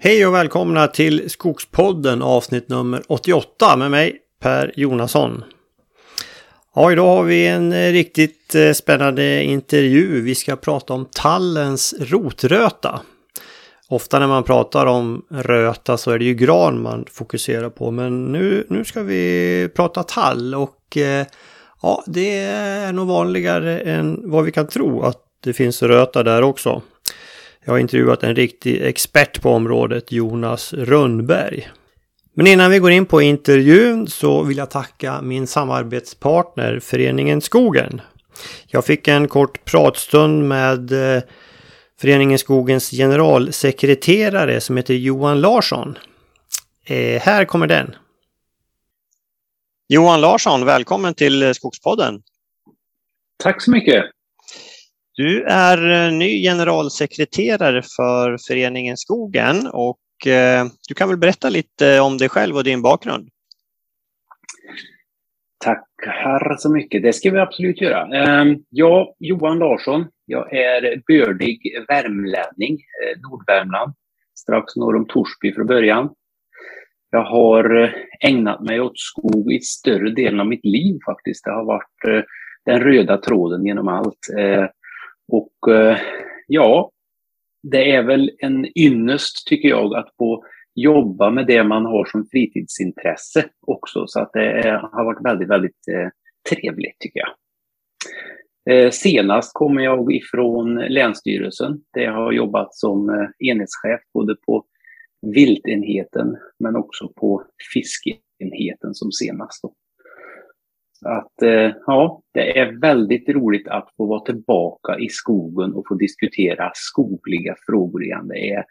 Hej och välkomna till Skogspodden avsnitt nummer 88 med mig Per Jonasson. Ja, idag har vi en eh, riktigt eh, spännande intervju. Vi ska prata om tallens rotröta. Ofta när man pratar om röta så är det ju gran man fokuserar på, men nu, nu ska vi prata tall och eh, ja, det är nog vanligare än vad vi kan tro att det finns röta där också. Jag har intervjuat en riktig expert på området, Jonas Rönnberg. Men innan vi går in på intervjun så vill jag tacka min samarbetspartner Föreningen Skogen. Jag fick en kort pratstund med eh, Föreningen Skogens generalsekreterare som heter Johan Larsson. Eh, här kommer den. Johan Larsson, välkommen till Skogspodden. Tack så mycket. Du är eh, ny generalsekreterare för Föreningen Skogen och eh, du kan väl berätta lite om dig själv och din bakgrund? Tackar så mycket. Det ska vi absolut göra. Ehm, jag, Johan Larsson, jag är bördig värmlänning, eh, Nordvärmland, strax norr om Torsby från början. Jag har ägnat mig åt skog i större delen av mitt liv faktiskt. Det har varit den röda tråden genom allt. Ehm, och eh, ja, det är väl en ynnest tycker jag att få jobba med det man har som fritidsintresse också. Så att det har varit väldigt, väldigt eh, trevligt tycker jag. Eh, senast kommer jag ifrån Länsstyrelsen där jag har jobbat som eh, enhetschef både på viltenheten men också på fiskeenheten som senast. Då. Att eh, ja, det är väldigt roligt att få vara tillbaka i skogen och få diskutera skogliga frågor igen. Det, är,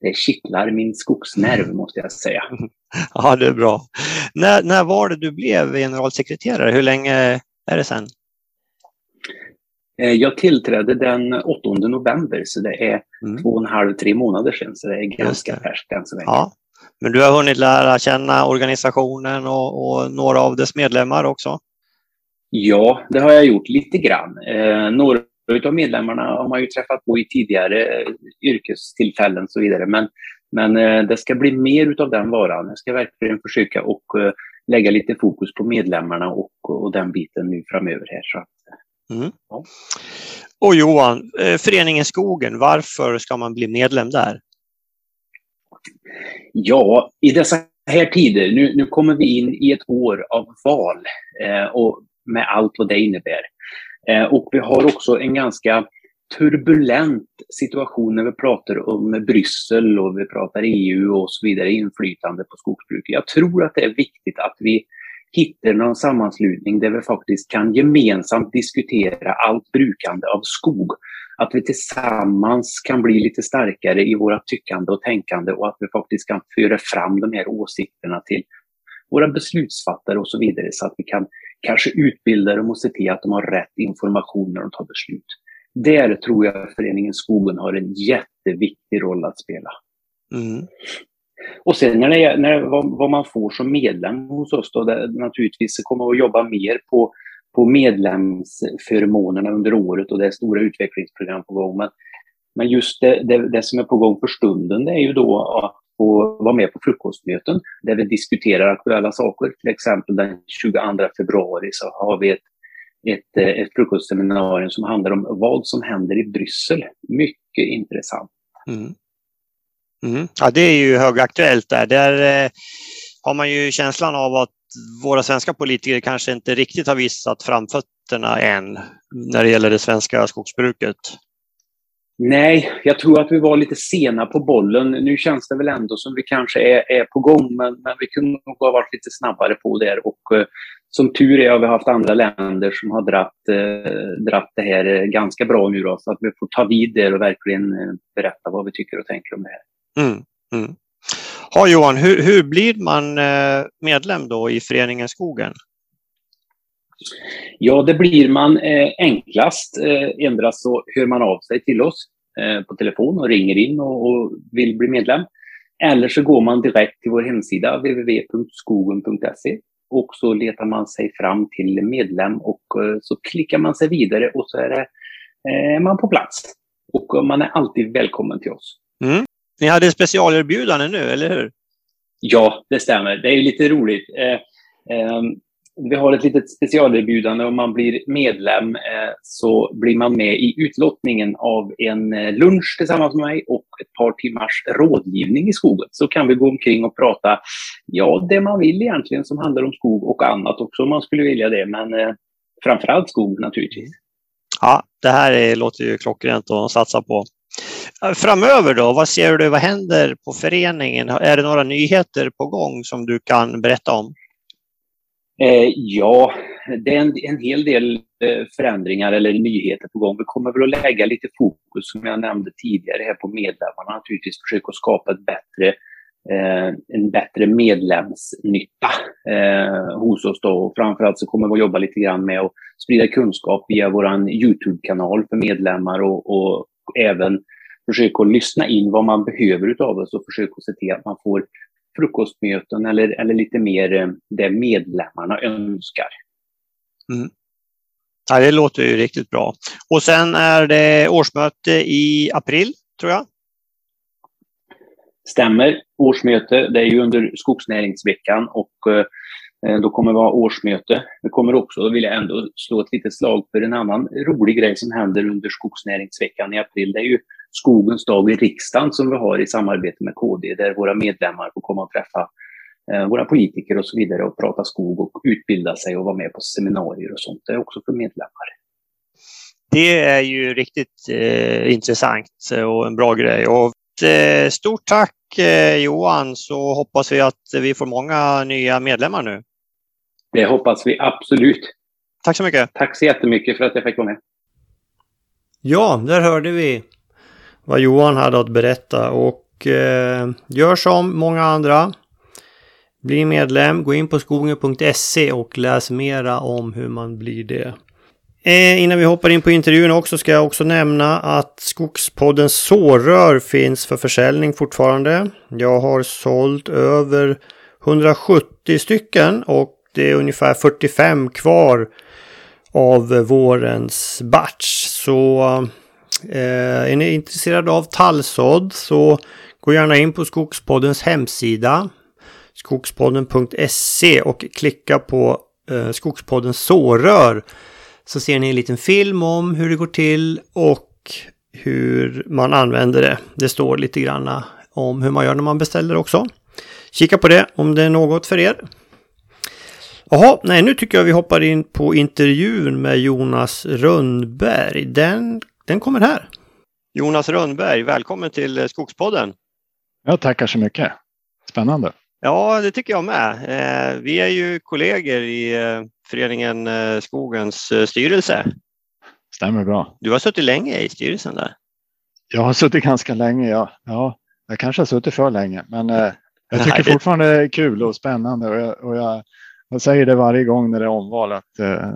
det kittlar min skogsnerv måste jag säga. Ja, det är bra. När, när var det du blev generalsekreterare? Hur länge är det sedan? Eh, jag tillträdde den 8 november, så det är mm. två och en halv, tre månader sedan, så det är ganska färskt än så länge. Ja. Men du har hunnit lära känna organisationen och, och några av dess medlemmar också? Ja, det har jag gjort lite grann. Eh, några av medlemmarna har man ju träffat på i tidigare eh, yrkestillfällen och så vidare. Men, men eh, det ska bli mer av den varan. Jag ska verkligen försöka och eh, lägga lite fokus på medlemmarna och, och den biten nu framöver här. Så mm. ja. Och Johan, eh, Föreningen Skogen, varför ska man bli medlem där? Ja, i dessa här tider, nu, nu kommer vi in i ett år av val eh, och med allt vad det innebär. Eh, och vi har också en ganska turbulent situation när vi pratar om Bryssel och vi pratar EU och så vidare, inflytande på skogsbruket. Jag tror att det är viktigt att vi hittar någon sammanslutning där vi faktiskt kan gemensamt diskutera allt brukande av skog. Att vi tillsammans kan bli lite starkare i våra tyckande och tänkande och att vi faktiskt kan föra fram de här åsikterna till våra beslutsfattare och så vidare så att vi kan kanske utbilda dem och se till att de har rätt information när de tar beslut. Där tror jag föreningen Skogen har en jätteviktig roll att spela. Mm. Och sen när det, när, vad, vad, man får som medlem hos oss då, det, naturligtvis kommer att jobba mer på, på medlemsförmånerna under året och det är stora utvecklingsprogram på gång. Men, men just det, det, det, som är på gång för stunden det är ju då och vara med på frukostmöten där vi diskuterar aktuella saker. Till exempel den 22 februari så har vi ett, ett, eh, ett frukostseminarium som handlar om vad som händer i Bryssel. Mycket intressant. Mm. Mm. Ja, det är ju högaktuellt där. Där eh, har man ju känslan av att våra svenska politiker kanske inte riktigt har visat framfötterna än när det gäller det svenska skogsbruket. Nej, jag tror att vi var lite sena på bollen. Nu känns det väl ändå som vi kanske är, är på gång, men, men vi kunde nog ha varit lite snabbare på det. Och eh, som tur är har vi haft andra länder som har dratt, eh, dratt det här eh, ganska bra nu då, så att vi får ta vid det och verkligen eh, berätta vad vi tycker och tänker om det här. Mm, mm. Ja, Johan, hur, hur blir man eh, medlem då i Föreningen Skogen? Ja, det blir man eh, enklast. Eh, endera så hör man av sig till oss eh, på telefon och ringer in och, och, vill bli medlem. Eller så går man direkt till vår hemsida www.skogen.se och så letar man sig fram till medlem och eh, så klickar man sig vidare och så är, det, eh, man på plats. Och man är alltid välkommen till oss. Mm. Ni hade specialerbjudande nu, eller hur? Ja, det stämmer. Det är lite roligt. Vi har ett litet specialerbjudande. Om man blir medlem eh, så blir man med i utlottningen av en eh, lunch tillsammans med mig och ett par timmars rådgivning i skogen. Så kan vi gå omkring och prata, ja, det man vill egentligen som handlar om skog och annat också om man skulle vilja det. Men framför framförallt skog naturligtvis. Ja, det här är, låter ju klockrent att satsa på. Framöver då, vad ser du, vad händer på föreningen? Är det några nyheter på gång som du kan berätta om? Eh, ja, det är en, en hel del eh, förändringar eller nyheter på gång. Vi kommer väl att lägga lite fokus, som jag nämnde tidigare, här på medlemmarna. Naturligtvis försöka skapa ett bättre, eh, en bättre medlemsnytta eh, hos oss. Då. Och framförallt så kommer vi att jobba lite grann med att sprida kunskap via vår Youtube-kanal för medlemmar och, och även försöka lyssna in vad man behöver av oss och försöka se till att man får frukostmöten eller, eller lite mer eh, det medlemmarna önskar. Mm. Ja, det låter ju riktigt bra. Och sen är det årsmöte i april, tror jag. Stämmer. Årsmöte, det är ju under skogsnäringsveckan och eh, då kommer det vara årsmöte. Det kommer också, vill jag ändå slå ett litet slag för en annan rolig grej som händer under skogsnäringsveckan i april. Det är ju Skogens dag i riksdagen som vi har i samarbete med KD, där våra medlemmar får komma och träffa eh, våra politiker och så vidare och prata skog och utbilda sig och vara med på seminarier och sånt. Det är också för medlemmar. Det är ju riktigt eh, intressant och en bra grej. Och, eh, stort tack eh, Johan, så hoppas vi att vi får många nya medlemmar nu. Det hoppas vi absolut. Tack så mycket. Tack så jättemycket för att jag fick vara med. Ja, där hörde vi vad Johan hade att berätta och eh, gör som många andra. Bli medlem, gå in på skogen.se och läs mera om hur man blir det. Eh, innan vi hoppar in på intervjun också ska jag också nämna att Skogspoddens sårrör finns för försäljning fortfarande. Jag har sålt över 170 stycken och det är ungefär 45 kvar av vårens batch. Så Eh, är ni intresserade av tallsådd så gå gärna in på Skogspoddens hemsida skogspodden.se och klicka på eh, Skogspoddens sårör så ser ni en liten film om hur det går till och hur man använder det. Det står lite granna om hur man gör när man beställer också. Kika på det om det är något för er. Jaha, nej nu tycker jag vi hoppar in på intervjun med Jonas Rönnberg. Den den kommer här. Jonas Rönnberg, välkommen till Skogspodden. Ja, tackar så mycket. Spännande. Ja, det tycker jag med. Eh, vi är ju kollegor i eh, föreningen eh, Skogens styrelse. Stämmer bra. Du har suttit länge i styrelsen där. Jag har suttit ganska länge, ja. ja jag kanske har suttit för länge, men jag tycker Nej, fortfarande det är kul och spännande och jag, och jag jag säger det varje gång när det är omval att eh,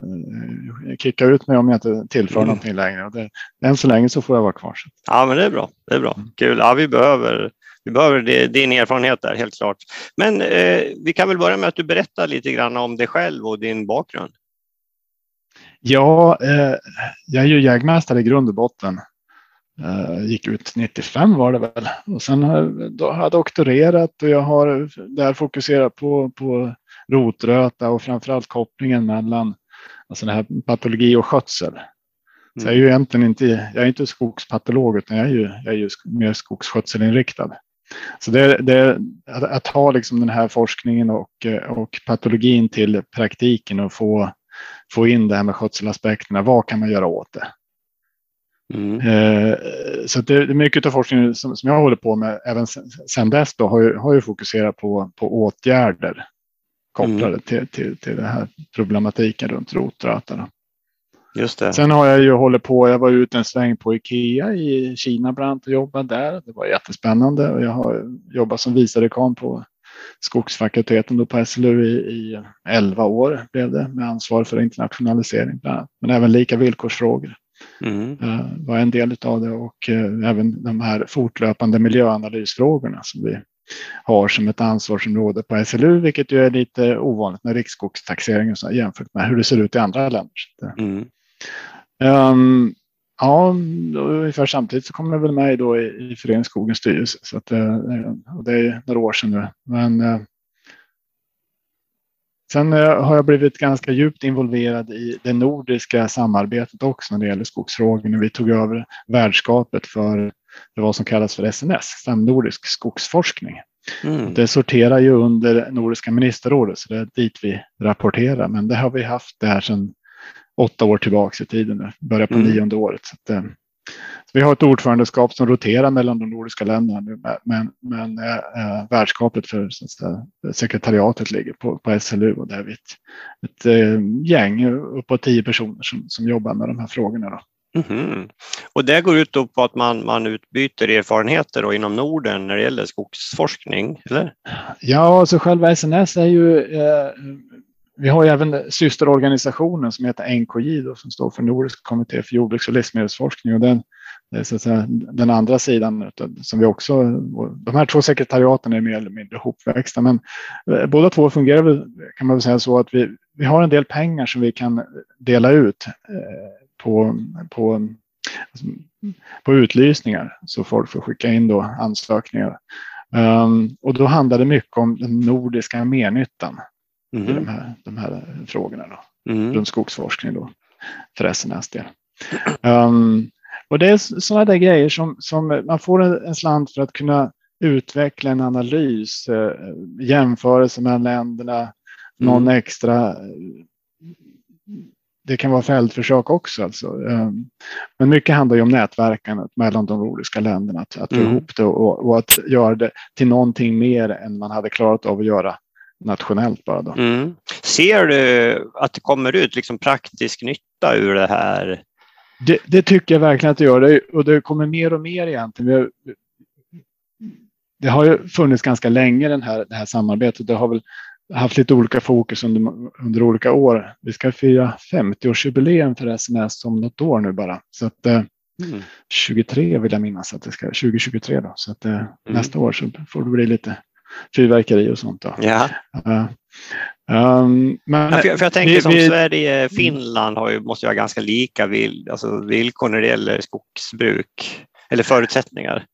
kicka ut mig om jag inte tillför mm. någonting längre. Och det, än så länge så får jag vara kvar. Ja, men det är bra. Det är bra. Mm. Kul. Ja, vi behöver, vi behöver din erfarenhet där, helt klart. Men eh, vi kan väl börja med att du berättar lite grann om dig själv och din bakgrund. Ja, eh, jag är ju jägmästare i grund och botten. Uh, gick ut 95 var det väl. Och sen har jag doktorerat och jag har där fokuserat på, på rotröta och framförallt kopplingen mellan alltså det här patologi och skötsel. Så jag är ju egentligen inte, jag är inte skogspatolog utan jag är ju, jag är ju mer skogsskötselinriktad. Så det, det, att, att ha liksom den här forskningen och, och patologin till praktiken och få, få in det här med skötselaspekterna. Vad kan man göra åt det? Mm. Eh, så det är mycket av forskningen som, som jag håller på med även sen dess då, har, ju, har ju fokuserat på, på åtgärder kopplade mm. till, till, till den här problematiken runt rotrötarna. Just det. Sen har jag ju hållit på, jag var ute en sväng på Ikea i Kina bland och jobbade där. Det var jättespännande och jag har jobbat som vicedekan på skogsfakulteten då på SLU i, i 11 år blev det med ansvar för internationalisering bland annat. Men även lika villkorsfrågor. Mm. Uh, var en del av det och uh, även de här fortlöpande miljöanalysfrågorna som vi har som ett ansvarsområde på SLU, vilket ju är lite ovanligt med riksskogstaxeringen jämfört med hur det ser ut i andra länder. Mm. Um, Ja, ungefär samtidigt så kom jag väl med då i, i Föreningsskogens styrelse. Så att, och det är några år sedan nu. Men Sen har jag blivit ganska djupt involverad i det nordiska samarbetet också när det gäller skogsfrågor. Vi tog över värdskapet för vad som kallas för SNS, samnordisk skogsforskning. Mm. Det sorterar ju under Nordiska ministerrådet, så det är dit vi rapporterar. Men det har vi haft det här sedan åtta år tillbaka i tiden nu, börjar på mm. nionde året. Så att, så vi har ett ordförandeskap som roterar mellan de nordiska länderna nu, men, men äh, värdskapet för säga, sekretariatet ligger på, på SLU och där är vi ett, ett äh, gäng uppåt tio personer som, som jobbar med de här frågorna. Då. Mm. Och det går ut på att man, man utbyter erfarenheter då inom Norden när det gäller skogsforskning, eller? Ja, alltså själva SNS är ju eh, vi har ju även systerorganisationen som heter NKJ då, som står för Nordisk kommitté för jordbruks och livsmedelsforskning. Och den, det är så att säga, den andra sidan som vi också, de här två sekretariaten är mer eller mindre hopväxta, men eh, båda två fungerar väl, kan man väl säga så att vi, vi har en del pengar som vi kan dela ut eh, på, på, på utlysningar så folk får skicka in då ansökningar. Um, och då handlar det mycket om den nordiska mernyttan mm. i de här, de här frågorna då, mm. runt skogsforskning då, för SNS del. Um, och det är sådana där grejer som, som man får en, slant för att kunna utveckla en analys, eh, jämförelse mellan länderna, någon mm. extra det kan vara fältförsök också. Alltså. Ehm, men mycket handlar ju om nätverkandet mellan de nordiska länderna, att, att få mm. ihop det och, och, att göra det till någonting mer än man hade klarat av att göra nationellt bara. Då. Mm. Ser du att det kommer ut liksom praktisk nytta ur det här? Det, det tycker jag verkligen att det gör det, och det kommer mer och mer egentligen. Det har ju funnits ganska länge den här, det här samarbetet. Det har väl haft lite olika fokus under, under olika år. Vi ska fira 50-årsjubileum för SNS om något år nu bara. Så att, eh, mm. 23 vill jag minnas att det ska, 2023 då. Så att eh, mm. nästa år så får det bli lite fyrverkeri och sånt. Då. Ja. Uh, um, men, ja, för, för jag tänker vi, som vi, Sverige, Finland har ju, måste ju ha ganska lika vill, alltså villkor när det gäller skogsbruk eller förutsättningar.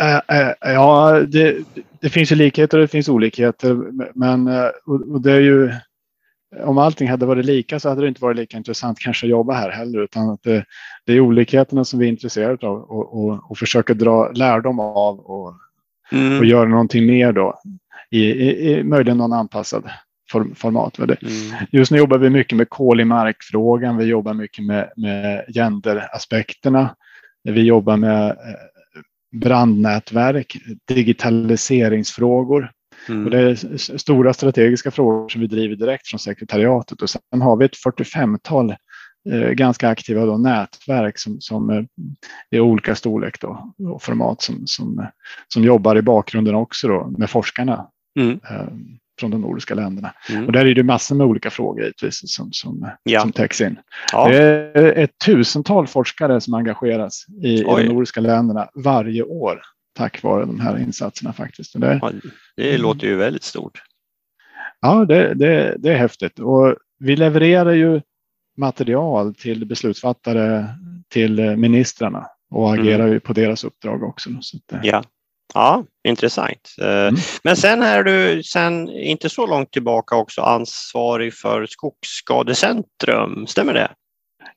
Uh, uh, ja, det, det, finns ju likheter och det finns olikheter. Men och, och det är ju, om allting hade varit lika så hade det inte varit lika intressant kanske att jobba här heller. Utan att det, det är olikheterna som vi är intresserade av och, och, och försöker dra lärdom av och mm. och göra någonting mer då i, i, i möjligen någon anpassad form, format. Mm. Just nu jobbar vi mycket med kol i markfrågan. Vi jobbar mycket med, med genderaspekterna. Vi jobbar med eh, brandnätverk, digitaliseringsfrågor. Mm. Och det är stora strategiska frågor som vi driver direkt från sekretariatet. Och sen har vi ett 45-tal Eh, ganska aktiva då, nätverk som, som är i olika storlek då, och format som, som, som jobbar i bakgrunden också då, med forskarna mm. Eh, från de nordiska länderna. Mm. Och där är det massor med olika frågor givetvis som, som, ja. som täcks in. Ja. Det är ett tusental forskare som engageras i, i de nordiska länderna varje år tack vare de här insatserna faktiskt. Det, ja, det låter ju väldigt stort. Ja, det, det, det är häftigt och vi levererar ju material till beslutsfattare, till ministrarna och mm. agerar mm. på deras uppdrag också. Så att, ja. Ja, intressant. Eh, mm. Men sen är du sen inte så långt tillbaka också ansvarig för Skogsskadecentrum, stämmer det?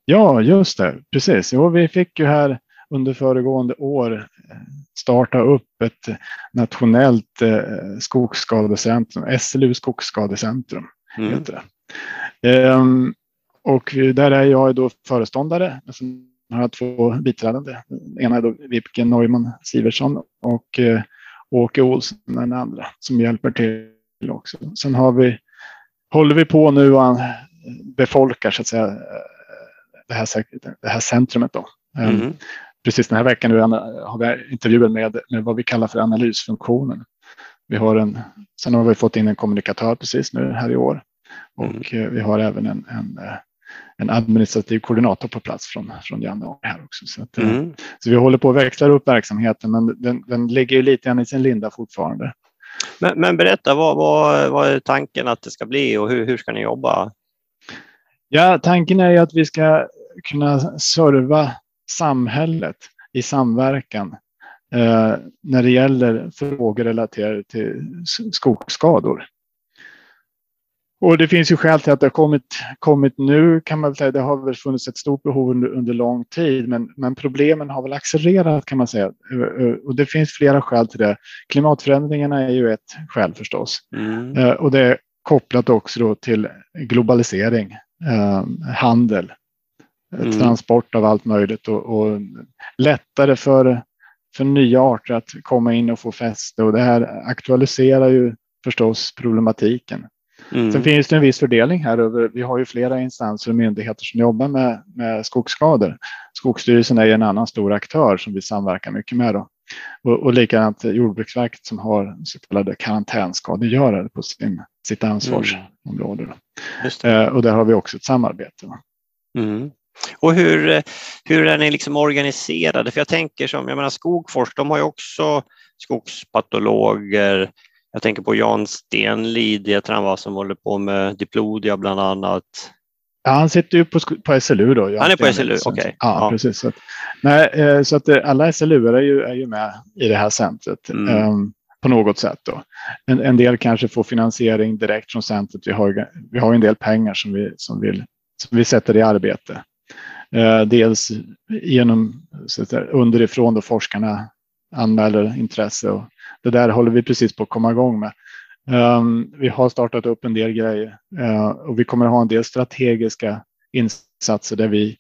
Ja, just det, precis. Jo, vi fick ju här under föregående år eh, starta upp ett nationellt eh, skogsskadecentrum, SLU skogsskadecentrum. Mm. Heter det. Um, och där är jag då föreståndare. Sen har jag två biträdande. Den ena är då Vibke Neumann Siversson och eh, Åke Olsson den andra som hjälper till också. Sen har vi, håller vi på nu och befolkar så att säga det här, det här centrumet. Då. Mm. Precis den här veckan nu har vi intervjuer med, med vad vi kallar för analysfunktionen. Vi har en, sen har vi fått in en kommunikatör precis nu här i år och mm. vi har även en, en en administrativ koordinator på plats från, från januari här också. Så, att, eh, mm. så vi håller på att växla upp verksamheten, men den, den ligger ju lite grann i sin linda fortfarande. Men, men berätta, vad, vad, vad, är tanken att det ska bli och hur, hur ska ni jobba? Ja, tanken är ju att vi ska kunna serva samhället i samverkan eh, när det gäller frågor relaterade till skogsskador. Och det finns ju skäl till att det har kommit, kommit nu kan man säga. Det har väl funnits ett stort behov under, under lång tid, men, men problemen har väl accelererat kan man säga. Och det finns flera skäl till det. Klimatförändringarna är ju ett skäl förstås. Mm. Eh, och det är kopplat också då till globalisering, eh, handel, mm. transport av allt möjligt och, och, lättare för, för nya arter att komma in och få fäste. Och det här aktualiserar ju förstås problematiken. Mm. Sen finns det en viss fördelning här. Över, vi har ju flera instanser och myndigheter som jobbar med, med skogsskador. Skogsstyrelsen är en annan stor aktör som vi samverkar mycket med. Då. Och, och likadant Jordbruksverket som har så kallade karantänskadegörare på sin, sitt ansvarsområde. Mm. Eh, och där har vi också ett samarbete. Mm. Och hur, hur är ni liksom organiserade? För jag tänker som, jag menar Skogforsk, de har ju också skogspatologer, jag tänker på Jan Stenlid, heter han var, som håller på med Diplodia bland annat. Ja, han sitter ju på, på SLU då. Han är på SLU, okej. Okay. Ja, ja, precis. Så att, nej, eh, så att eh, alla SLU är ju, är ju med i det här centret mm. um, på något sätt. Då. En, en, del kanske får finansiering direkt från centret. Vi har, vi har en del pengar som vi, som vill, som vi sätter i arbete. Uh, dels genom så att, underifrån då forskarna anmäler intresse och det där håller vi precis på att komma igång med. Um, vi har startat upp en del grejer uh, och vi kommer att ha en del strategiska insatser där vi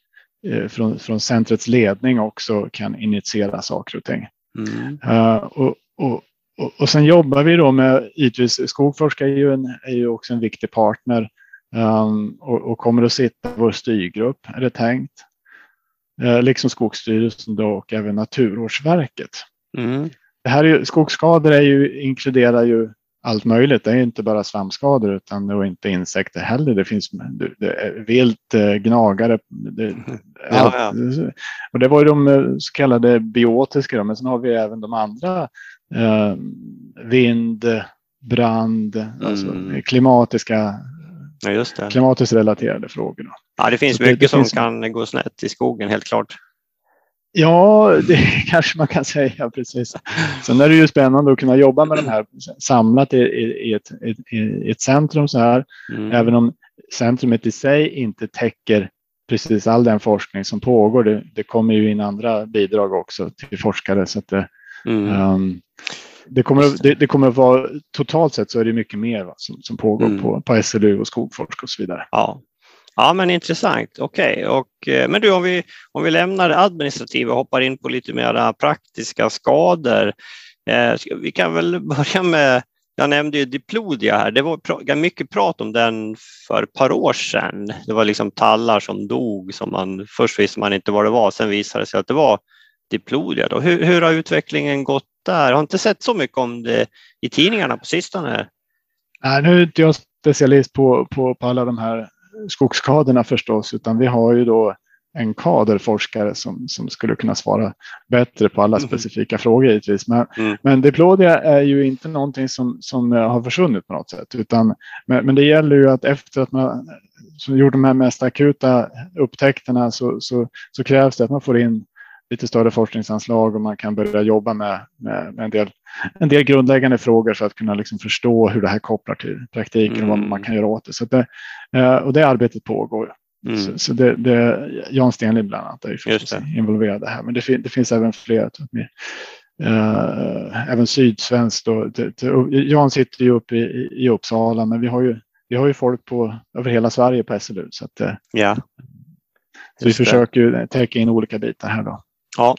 uh, från, från centrets ledning också kan initiera saker och ting. Mm. Uh, och, och, och, och sen jobbar vi då med, givetvis Skogforsk är ju, en, är ju också en viktig partner um, och, och, kommer att sitta i vår styrgrupp är det tänkt. liksom Skogsstyrelsen då och även Naturvårdsverket. Mm det här är, skogsskador är ju, inkluderar ju allt möjligt. Det är inte bara svampskador utan det är inte insekter heller. Det finns det vilt, eh, gnagare. Det, ja, ja. Och det var ju de eh, så kallade biotiska, men sen har vi även de andra. Eh, vind, brand, alltså mm. alltså klimatiska Ja, klimatiskt relaterade frågor. Ja, det finns så mycket det, det som finns... kan gå snett i skogen, helt klart. Ja, det kanske man kan säga precis. Sen är det ju spännande att kunna jobba med de här samlat i, i, ett, i, ett centrum så här. Mm. Även om centrumet i sig inte täcker precis all den forskning som pågår. Det, det kommer ju in andra bidrag också till forskare. Så det, mm. um, det, kommer, det, det, kommer att vara totalt sett så är det mycket mer va, som, som pågår mm. på, på SLU och Skogforsk och så vidare. Ja, Ja, men intressant. Okej, okay. Eh, men du om vi, om vi lämnar det administrativa och hoppar in på lite mer praktiska skador. Eh, vi kan väl börja med, jag nämnde ju Diplodia här, det var mycket prat om den för ett par år sedan. Det var liksom tallar som dog, som man, först visste man inte vad det var, sen visade det sig att det var Diplodia. Då. Hur, hur har utvecklingen gått där? Jag har inte sett så mycket om det i tidningarna på sistone. Nej, nu är inte jag specialist på, på, på alla de här skogsskadorna förstås, utan vi har ju då en kader forskare som, som skulle kunna svara bättre på alla mm. specifika frågor givetvis. Men, mm. men diplodia är ju inte någonting som, som har försvunnit på något sätt, utan men, men det gäller ju att efter att man gjort de här mest akuta upptäckterna så, så, så krävs det att man får in lite större forskningsanslag och man kan börja jobba med, med, med en, del, en del grundläggande frågor för att kunna liksom förstå hur det här kopplar till praktiken mm. och vad man mm. kan göra åt det. Så det eh, och det arbetet pågår. Mm. Så, så det, det, Jan Stenlind bland annat är förstås involverad här, men det, det finns även fler. Uh, även Sydsvenskt. Jan sitter ju uppe i, i Uppsala, men vi har ju, vi har ju folk på, över hela Sverige på SLU. Så, att, uh, ja. så vi försöker täcka in olika bitar här. Då. Ja,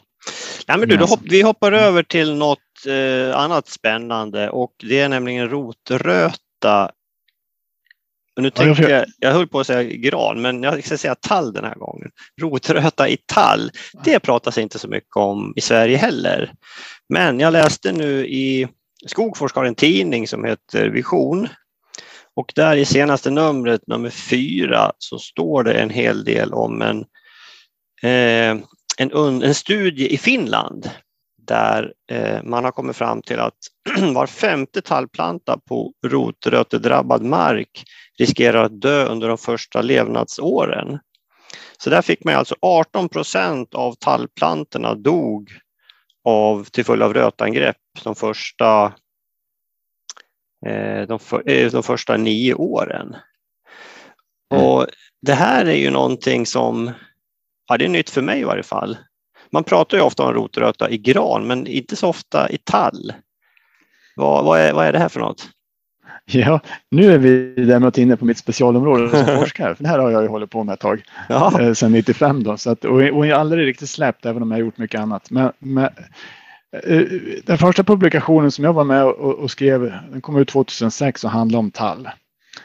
Nej, men du, hopp, vi hoppar över till något eh, annat spännande och det är nämligen rotröta. Nu tänker jag, jag höll på att säga gran, men jag ska säga tall den här gången. Rotröta i tall, det pratas inte så mycket om i Sverige heller. Men jag läste nu i Skogforsk har en tidning som heter Vision och där i senaste numret, nummer fyra, så står det en hel del om en eh, en, en studie i Finland där eh, man har kommit fram till att var femte tallplanta på rotrötedrabbad mark riskerar att dö under de första levnadsåren. Så där fick man alltså 18 procent av tallplantorna dog av, till följd av rötangrepp de första, eh, de, för, eh, de första nio åren. Mm. Och det här är ju någonting som, ja det är nytt för mig i varje fall. Man pratar ju ofta om rotröta i gran men inte så ofta i tall. Vad, vad, är, vad är det här för något? Ja, nu är vi däremot inne på mitt specialområde som forskare. För det här har jag ju hållit på med ett tag. Ja. Eh, sedan 95 då. Så att, och, och jag har aldrig riktigt släppt även om jag har gjort mycket annat. Men, men eh, den första publikationen som jag var med och, och, skrev, den kom ut 2006 och handlade om tall.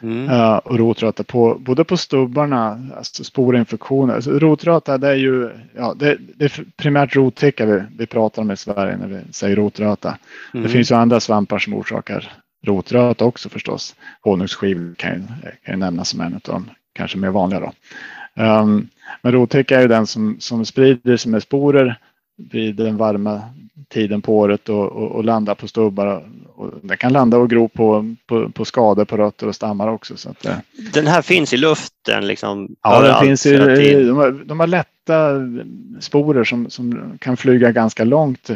Mm. Uh, och rotröta på både på stubbarna, alltså sporinfektioner. Alltså, rotröta det är ju ja, det, det är primärt rottäcka vi, vi pratar om i Sverige när vi säger rotröta. Mm. Det finns ju andra svampar som orsakar rotröta också förstås. Honungsskiv kan ju, kan ju nämnas som en av de kanske mer vanliga. Då. Um, men rottäcka är ju den som, som sprider sig med sporer vid den varma tiden på året och, och, och landa på stubbar. Och den kan landa och gro på, på, på skador på rötter och stammar också. Så att, den här finns i luften? Liksom, ja, den finns i, de, har, de har lätta sporer som, som kan flyga ganska långt.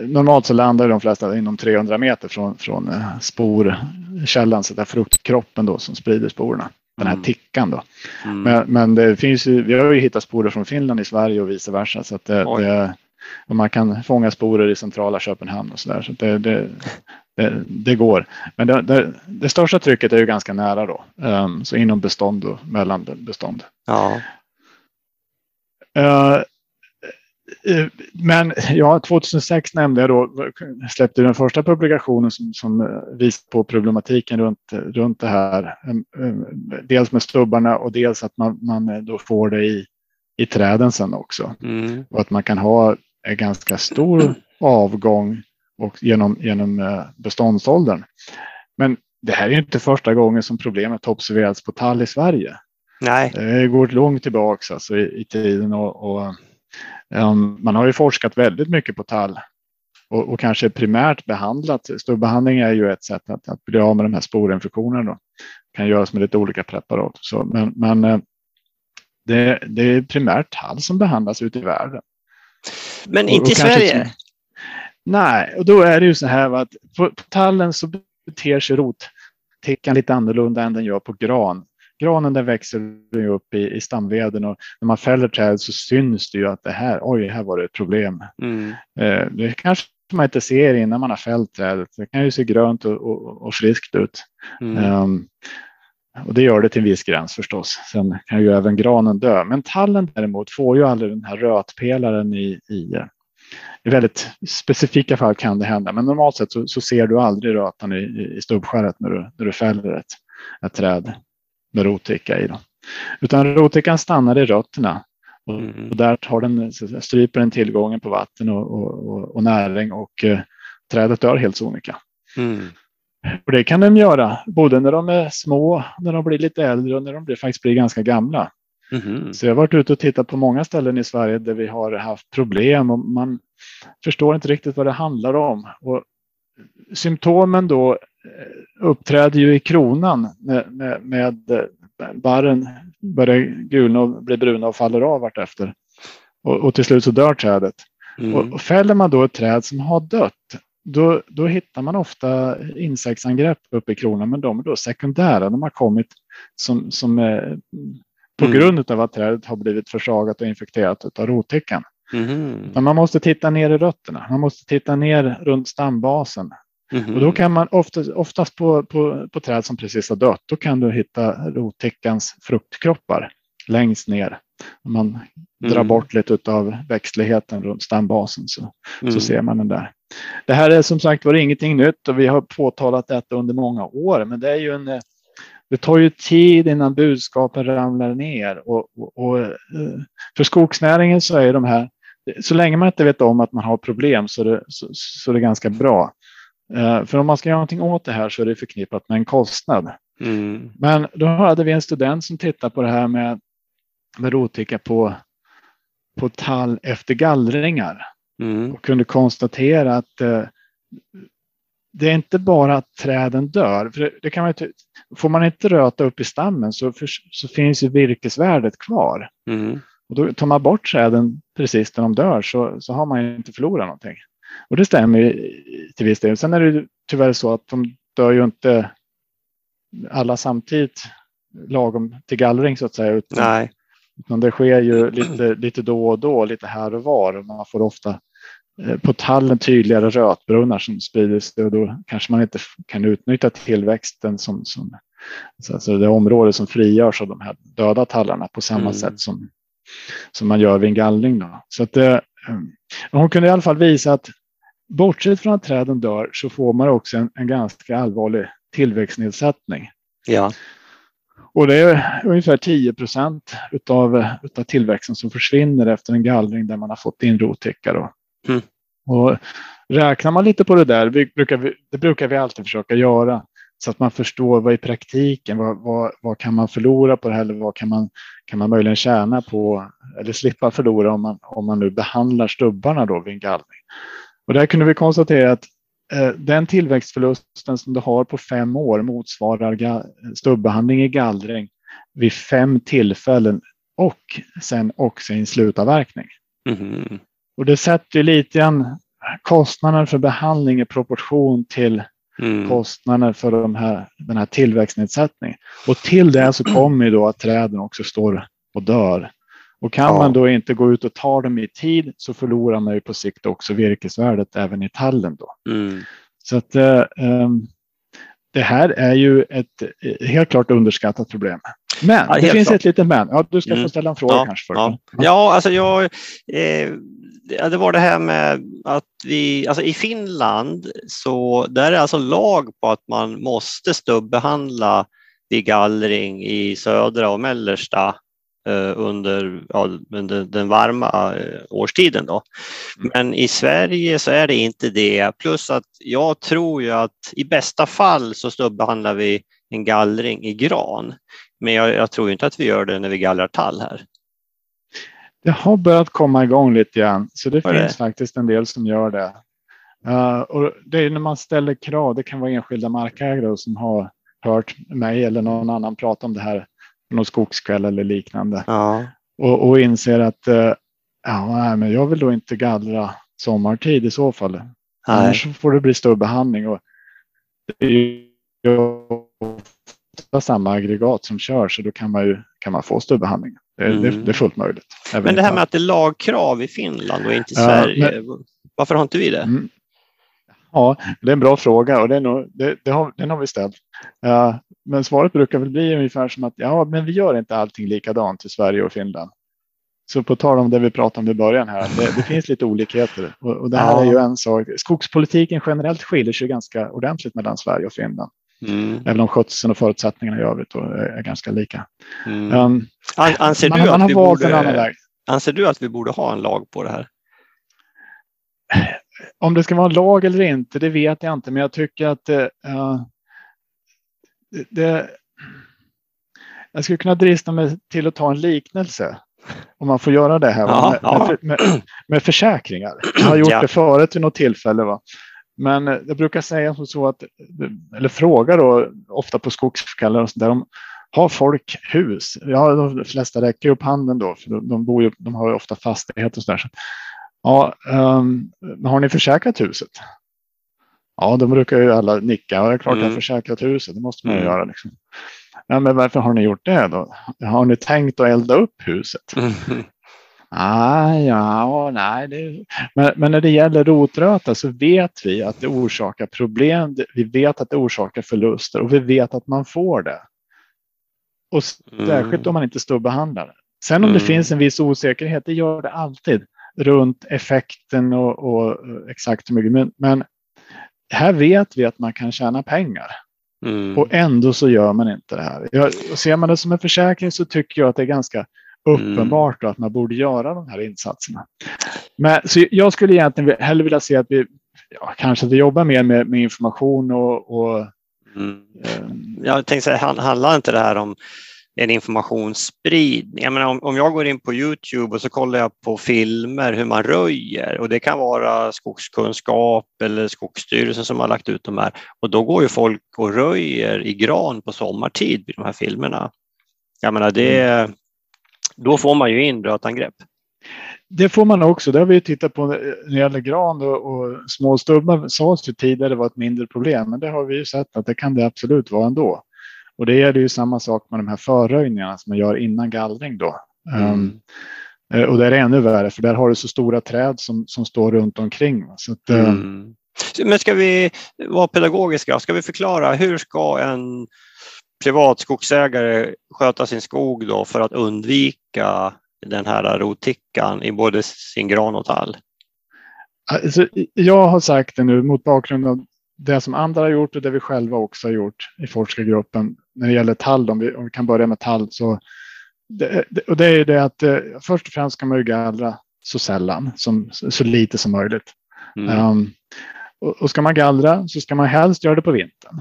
Normalt så landar de flesta inom 300 meter från, från eh, sporkällan, så där fruktkroppen då som sprider sporerna. Den här mm. tickan då. Mm. Men, men det finns ju, vi har ju hittat sporer från Finland i Sverige och vice versa. Så att det, det och man kan fånga sporer i centrala Köpenhamn och så där. Så det, det, det, det, går. Men det, det, största trycket är ju ganska nära då. Um, så inom bestånd och mellan bestånd. Ja. Uh, men ja, 2006 nämnde jag då, släppte den första publikationen som, som visar på problematiken runt, runt det här. Dels med stubbarna och dels att man, man då får det i, i träden sen också. Mm. Och att man kan ha en ganska stor avgång och genom, genom eh, beståndsåldern. Men det här är inte första gången som problemet observerats på tall i Sverige. Nej. Det går långt tillbaka alltså i, i tiden och, och um, man har ju forskat väldigt mycket på tall och, och, kanske primärt behandlat. Stubbehandling är ju ett sätt att, att bli av med de här sporinfektionerna. Då. Kan göras med lite olika preparat. Så, men men eh, det, det är primärt tall som behandlas ute i världen. Men inte och, i Sverige? nej, och då är det ju så här att på, på tallen så beter sig rottäckan lite annorlunda än den gör på gran. Granen den växer upp i, i stamveden och när man fäller träd så syns det ju att det här, oj, här var det ett problem. Mm. Eh, det kanske man inte ser innan man har fällt trädet. Det kan ju se grönt och, och, och friskt ut. Mm. Um, och det gör det till en viss gräns förstås. Sen kan ju även granen dö. Men tallen däremot får ju aldrig den här rötpelaren i, i, i väldigt specifika fall kan det hända. Men normalt sett så, så ser du aldrig rötan i, i stubbskäret när du, när du fäller ett, ett träd med rottäcka i. Då. Utan rottäckan stannar i rötterna och, mm. och där tar den, stryper den tillgången på vatten och, och, och näring och eh, trädet dör helt sonika. Mm. Och det kan de göra både när de är små, när de blir lite äldre och när de blir, faktiskt blir ganska gamla. Mm. Så jag har varit ute och tittat på många ställen i Sverige där vi har haft problem och man förstår inte riktigt vad det handlar om. Och symptomen då eh, uppträder ju i kronan med, med, med eh, barren börjar gulna och blir bruna och faller av vartefter. Och, och till slut så dör trädet. Mm. Och, och fäller man då ett träd som har dött då, då hittar man ofta insektsangrepp uppe i kronan, men de är då sekundära. De har kommit som, som eh, på mm. grund av att trädet har blivit försvagat och infekterat av rottäckan. Mm. man måste titta ner i rötterna. Man måste titta ner runt stambasen. Mm. Och då kan man oftast, oftast på, på, på träd som precis har dött, då kan du hitta rottäckans fruktkroppar längst ner. Om man mm. drar bort lite av växtligheten runt stambasen så, mm. så ser man den där. Det här är som sagt var ingenting nytt och vi har påtalat detta under många år, men det är ju en det tar ju tid innan budskapen ramlar ner och, och, och eh, för skogsnäringen så är de här, så länge man inte vet om att man har problem så är det, så, så är det ganska bra. Eh, för om man ska göra någonting åt det här så är det förknippat med en kostnad. Mm. Men då hade vi en student som tittade på det här med, med rotika på, på tall efter gallringar mm. och kunde konstatera att eh, det är inte bara att träden dör. För det, kan man inte, får man inte röta upp i stammen så, för, så finns ju virkesvärdet kvar. Mm. Och då tar man bort träden precis när de dör så, så har man ju inte förlorat någonting. Och det stämmer ju till viss del. Sen är det tyvärr så att de dör ju inte alla samtidigt lagom till gallring så att säga. Utan, Nej. Utan det sker ju lite, lite då och då, lite här och var. Och man får ofta eh, på tallen tydligare rötbrunnar som sprider sig och då kanske man inte kan utnyttja tillväxten som, som alltså det område som frigörs av de här döda tallarna på samma Mm. sätt som, som man gör vid en gallring. Då. Så att eh, hon kunde i alla fall visa att bortsett från att träden dör så får man också en, en ganska allvarlig tillväxtnedsättning. Ja. Och det är ungefär 10 procent utav, utav tillväxten som försvinner efter en gallring där man har fått in rottäcka. Då. Mm. Och räknar man lite på det där, vi brukar vi, det brukar vi alltid försöka göra, så att man förstår vad i praktiken, vad, vad, vad kan man förlora på det här eller vad kan man, kan man möjligen tjäna på eller slippa förlora om man, om man nu behandlar stubbarna då vid en gallring. Och där kunde vi konstatera att den tillväxtförlusten som du har på fem år motsvarar stubbehandling i gallring vid fem tillfällen och sen också i en slutavverkning. Mhm. Och det sätter lite grann kostnaden för behandling i proportion till Mm. kostnaden för de här, den här tillväxtnedsättningen. Och till det så kommer ju då att träden också står och dör. Och kan Ja. man då inte gå ut och ta dem i tid så förlorar man ju på sikt också virkesvärdet även i tallen då. Mm. Så att eh, ehm, det här är ju ett eh, helt klart underskattat problem. Men Ja, det finns klart. ett litet men. Ja, du ska Mm. få ställa en fråga Ja, kanske. För Ja, ja alltså jag, eh, det var det här med att vi, alltså i Finland så där är alltså lag på att man måste stubbehandla vid gallring i södra och mellersta under, ja, den varma eh, årstiden. Då. Mm. Men i Sverige så är det inte det. Plus att jag tror ju att i bästa fall så stubbehandlar vi en gallring i gran. Men jag, jag tror inte att vi gör det när vi gallrar tall här. Det har börjat komma igång lite grann, så det Vad är finns faktiskt en del som gör det. Eh, och det är när man ställer krav, det kan vara enskilda markägare som har hört mig eller någon annan prata om det här någon skogskväll eller liknande Ja. och, och inser att eh, ja, nej, men jag vill då inte gallra sommartid i så fall. Nej. Annars får det bli störbehandling. Och det är ju ofta samma aggregat som kör så då kan man ju kan man få störbehandling. Det, det, Mm. det är fullt möjligt. även Men det här med att det är lagkrav i Finland och inte i Ja, Sverige. Varför har inte vi det? Mm. Ja, det är en bra fråga och det är nog, det, det har, den har vi ställt. Ja, men svaret brukar väl bli ungefär som att ja, men vi gör inte allting likadant i Sverige och Finland. Så på tal om det vi pratade om i början här, det, det finns lite olikheter och, och det här Ja. är ju en sak. Skogspolitiken generellt skiljer sig ganska ordentligt mellan Sverige och Finland, Mm. även om skötseln och förutsättningarna i övrigt är, ganska lika. Mm. Um, An- Anser, man, du man att har vi valt en annan borde, väg. anser du att vi borde ha en lag på det här? Om det ska vara en lag eller inte, det vet jag inte, men jag tycker att eh, det, jag skulle kunna drista mig till att ta en liknelse. Om man får göra det här? Ja, med, ja. Med, med, försäkringar. Jag har gjort Ja. det förut vid något tillfälle. Va? Men jag brukar säga som så att, eller fråga då ofta på skogskvällar och så där, om har folk hus? Ja, de flesta räcker upp handen då, för de, de, bor ju, de har ju ofta fastighet och så där. Så, ja, um, har ni försäkrat huset? Ja, de brukar ju alla nicka. Ja, det är klart jag har Mm. försäkrat huset. Det måste man ju Mm. göra. Liksom. Ja, men varför har ni gjort det då? Har ni tänkt att elda upp huset? Ah, ja, nej. Det... Men, men när det gäller rotröta så vet vi att det orsakar problem. Vi vet att det orsakar förluster och vi vet att man får det. Och särskilt om man inte stubbehandlar. Sen om det Mm. finns en viss osäkerhet, det gör det alltid runt effekten och, och exakt hur mycket. Men, men här vet vi att man kan tjäna pengar. Mm. Och ändå så gör man inte det här. Jag, ser man det som en försäkring så tycker jag att det är ganska uppenbart att man borde göra de här insatserna. Men, så jag skulle egentligen hellre vilja se att vi ja, kanske att vi jobbar mer med, med information och, och Mm. eh, Jag tänkte säga, han- handlar inte det här om en informationsspridning. Jag menar, om, om jag går in på Youtube och så kollar jag på filmer hur man röjer och det kan vara Skogskunskap eller Skogsstyrelsen som har lagt ut de här och då går ju folk och röjer i gran på sommartid vid de här filmerna. Jag menar, det, mm. då får man ju in brötangrepp. Det får man också. Det har vi tittat på när det gäller gran och, och små stubbar sades ju tidigare var ett mindre problem, men det har vi ju sett att det kan det absolut vara ändå. Och det gäller ju samma sak med de här förröjningarna som man gör innan gallring då. Mm. Um, och där är det ännu värre, för där har du så stora träd som, som står runt omkring. Så att, ehm, mm. Men ska vi vara pedagogiska? Ska vi förklara hur ska en privat skogsägare sköta sin skog då för att undvika den här rotickan i både sin gran och tall? Alltså, jag har sagt det nu mot bakgrund av det som andra har gjort och det vi själva också har gjort i forskargruppen när det gäller tall. Om vi, om vi kan börja med tall så det, och det är det att eh, först och främst ska man ju gallra så sällan, som, så lite som möjligt. Mm. Um, och, och, ska man gallra så ska man helst göra det på vintern.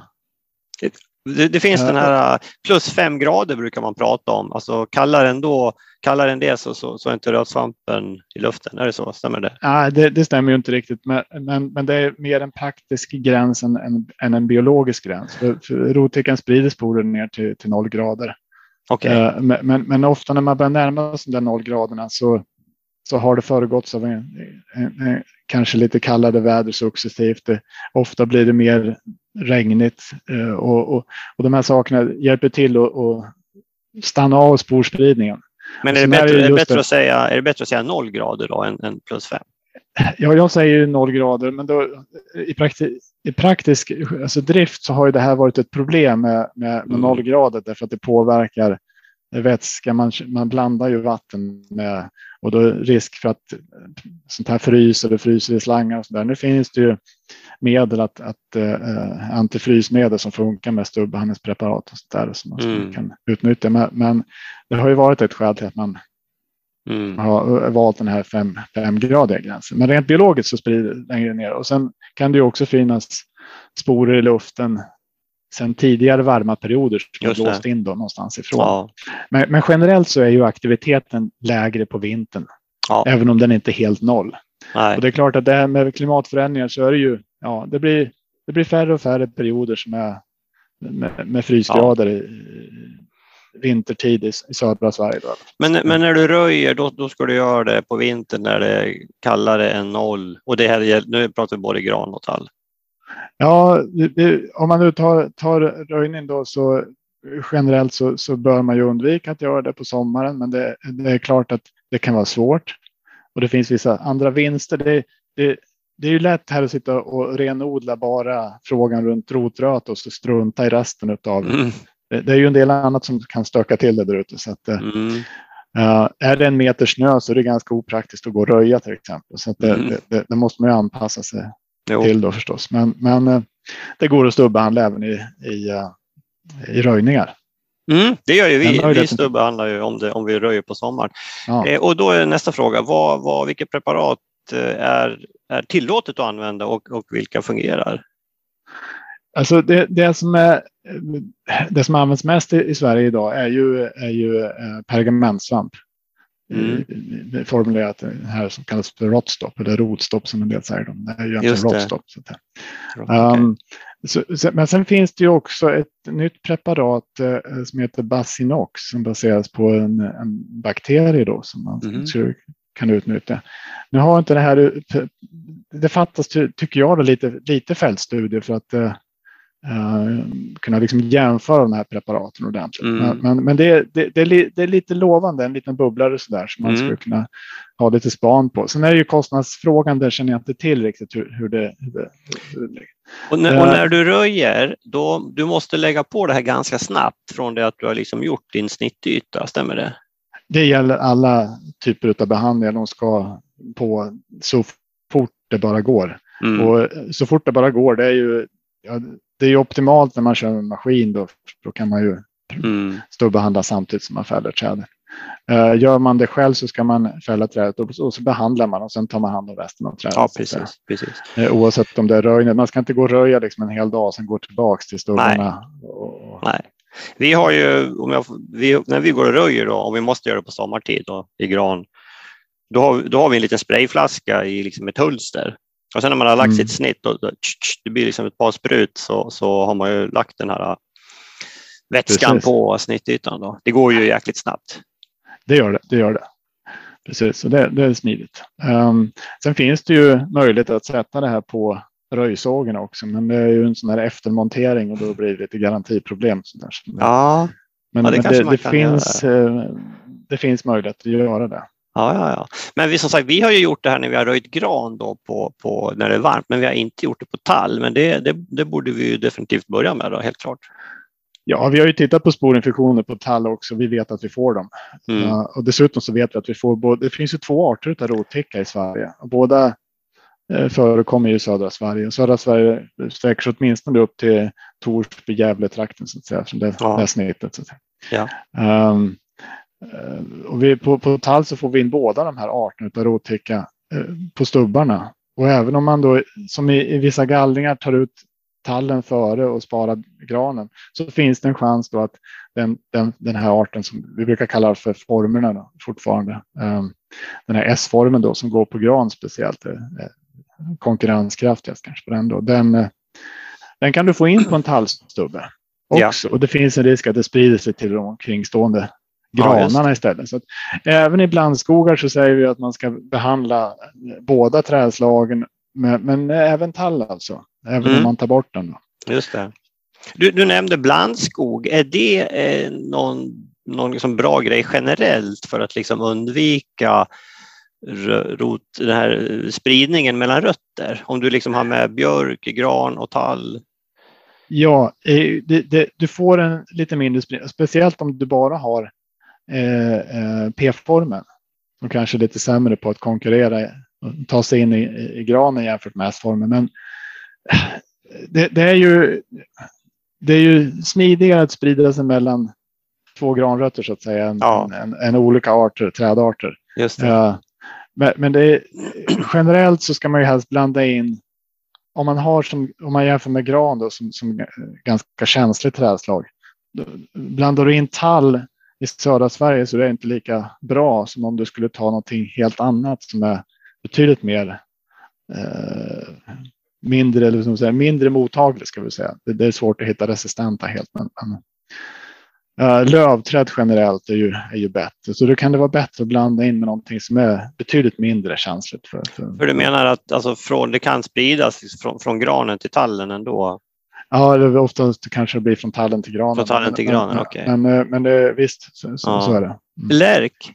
Det, det finns uh, den här eh, plus fem grader brukar man prata om, alltså kallare ändå kallare än det så, så, så är inte rötsvampen i luften. Är det så? Stämmer det? Nej, det, det stämmer ju inte riktigt. Men, men, men, det är mer en praktisk gräns än, än, än en biologisk gräns. För, för rotickan sprider sporer ner till, till noll grader. Okay. Men, men, men, ofta när man börjar närma sig de noll graderna så, så har det föregåtts av en, en, en, kanske lite kallare väder successivt. Det, ofta blir det mer regnigt uh, och, och, och de här sakerna hjälper till att stanna av sporspridningen. Men är det, bättre, är, det bättre att säga, är det bättre att säga noll grader då än, än plus fem? Ja, jag säger noll grader, men då, i, prakti, i praktisk alltså drift så har ju det här varit ett problem med, med, med mm. noll grader därför att det påverkar vätska. Man, man blandar ju vatten med och då risk för att sånt här fryser och fryser i slangar och så där. Nu finns det ju medel att, att uh, antifrysmedel som funkar med stubbehandlingspreparat och sånt där som man mm. kan utnyttja. Men, men, det har ju varit ett skäl till att man mm. har valt den här fem, femgradiga gränsen. Men rent biologiskt så sprider det längre ner och sen kan det ju också finnas sporer i luften sen tidigare varma perioder som har blåst in då någonstans ifrån. Ja. Men, men, generellt så är ju aktiviteten lägre på vintern, ja. även om den inte är helt noll. Nej. Och det är klart att det här med klimatförändringar så är det ju, ja, det blir, det blir färre och färre perioder som är med, med frysgrader ja. i, vintertid i, i södra Sverige. Då. Men, men när du röjer, då, då ska du göra det på vintern när det är kallare än noll. Och det här, nu pratar vi både gran och tall. Ja, det, om man nu tar, tar röjning då så generellt så, så bör man ju undvika att göra det på sommaren. Men det, det, är klart att det kan vara svårt. Och det finns vissa andra vinster. Det, det, det är ju lätt här att sitta och renodla bara frågan runt rotröt och så strunta i resten av mm. det. Det är ju en del annat som kan stöka till det där ute. Så att, mm. uh, är det en meter snö så är det ganska opraktiskt att gå och röja till exempel. Så att det, mm. det, det måste man ju anpassa sig jo. till då förstås. Men, men uh, det går att stubbehandla även i, i, uh, i röjningar. Mm, det gör ju vi. Vi stubbehandlar ju om, det, om vi röjer på sommaren. Ja. Eh, och då är nästa fråga, vad, vad, vilket preparat eh, är, är tillåtet att använda och, och vilka fungerar? Alltså det, det, som är, det som används mest i, i Sverige idag är ju, är ju eh, pergamentsvamp. Mm. Formulerat här som kallas för rotstopp eller rotstopp som en del säger. Det är ju egentligen rotstopp. Så um, så, men sen finns det ju också ett nytt preparat eh, som heter Basinox som baseras på en, en bakterie då som man mm. kan utnyttja. Nu har inte det här, det fattas tycker jag lite, lite fältstudier för att eh, Uh, kunna liksom jämföra de här preparaten ordentligt. Mm. Men, men, men det, det, det, är det, är lite lovande, en liten bubblare sådär som man mm. skulle kunna ha lite span på. Sen är det ju kostnadsfrågan, där känner jag inte till riktigt hur, hur det... Hur det hur och, när, och, när, du röjer, då, du måste lägga på det här ganska snabbt från det att du har liksom gjort din snittyta, stämmer det? Det gäller alla typer av behandlingar, de ska på så fort det bara går. Mm. Och så fort det bara går, det är ju ja, det är ju optimalt när man kör med maskin. Då, då kan man ju mm. stå och behandla samtidigt som man fäller trädet. Uh, gör man det själv så ska man fälla trädet och, och, så behandlar man och sen tar man hand om resten av trädet. Ja, precis, precis. Uh, oavsett om det är röjning. Man ska inte gå och röja liksom en hel dag och sen gå tillbaka till stubbarna. Nej. Och, Nej. Vi har ju, om jag, vi, när vi går och röjer då, om vi måste göra det på sommartid då, i gran, då har, då har vi en liten sprayflaska i liksom ett hölster. Och sen när man har lagt mm. sitt snitt och det blir liksom ett par sprut så, så har man ju lagt den här vätskan Precis. på snittytan. Då. Det går ju jäkligt snabbt. Det gör det. det, gör det. Precis, så det, det är smidigt. Um, sen finns det ju möjlighet att sätta det här på röjsågen också, men det är ju en sån här eftermontering och då blir det lite garantiproblem. Så där. Ja, men, ja, det, men det, det finns, uh, det finns möjlighet att göra det. Ja, ja, ja. Men vi, som sagt, vi har ju gjort det här när vi har röjt gran då på, på, när det är varmt, men vi har inte gjort det på tall. Men det, det, det borde vi ju definitivt börja med, då, helt klart. Ja, vi har ju tittat på sporinfektioner på tall också. Vi vet att vi får dem. Mm. Uh, och dessutom så vet vi att vi får både, det finns ju två arter av rottäcka i Sverige. Båda uh, förekommer i södra Sverige. Södra Sverige sträcker sig åtminstone upp till Torsby, Gävle-trakten så att säga. Från det, ja. det snittet. Så att säga. Ja. Um, och vi, på, på tall så får vi in båda de här arterna av rottäcka på stubbarna. Och även om man då som i, i vissa gallringar tar ut tallen före och spara granen så finns det en chans då att den, den, den här arten som vi brukar kalla för formerna då, fortfarande. Um, den här S-formen då som går på gran speciellt. Eh, konkurrenskraftigast kanske på den då. Den, eh, den kan du få in på en tallstubbe också. Ja. Och det finns en risk att det sprider sig till de omkringstående granarna ja, istället. Så att, även i blandskogar så säger vi att man ska behandla båda trädslagen men, men även tall alltså. Även mm. om man tar bort den. Då. Just det. Du, du nämnde blandskog. Är det eh, någon, någon liksom bra grej generellt för att liksom undvika rot, den här spridningen mellan rötter? Om du liksom har med björk, gran och tall? Ja, eh, det, det, du får en lite mindre spridning, speciellt om du bara har eh, eh, P-formen. Som kanske lite sämre på att konkurrera ta sig in i, i granen jämfört med S-formen. Men det, det, är ju, det är ju smidigare att sprida sig mellan två granrötter så att säga än, ja. än, än olika arter, trädarter. Just det. Uh, men, men det är, generellt så ska man ju helst blanda in om man har som om man jämför med gran då, som, som ganska känsligt trädslag. Blandar du in tall i södra Sverige så är det inte lika bra som om du skulle ta någonting helt annat som är betydligt mer eh, mindre, eller som säger, mindre mottaglig ska vi säga. Det, det, är svårt att hitta resistenta helt. Men, men eh, lövträd generellt är ju, är ju bättre, så då kan det vara bättre att blanda in med någonting som är betydligt mindre känsligt. För, för, för du menar att alltså, från, det kan spridas från, från granen till tallen ändå? Ja, det oftast kanske det blir från tallen till granen. Från tallen till granen, okej. Okay. Men, men, men det, visst, så, ja. så är det. Mm. Lärk?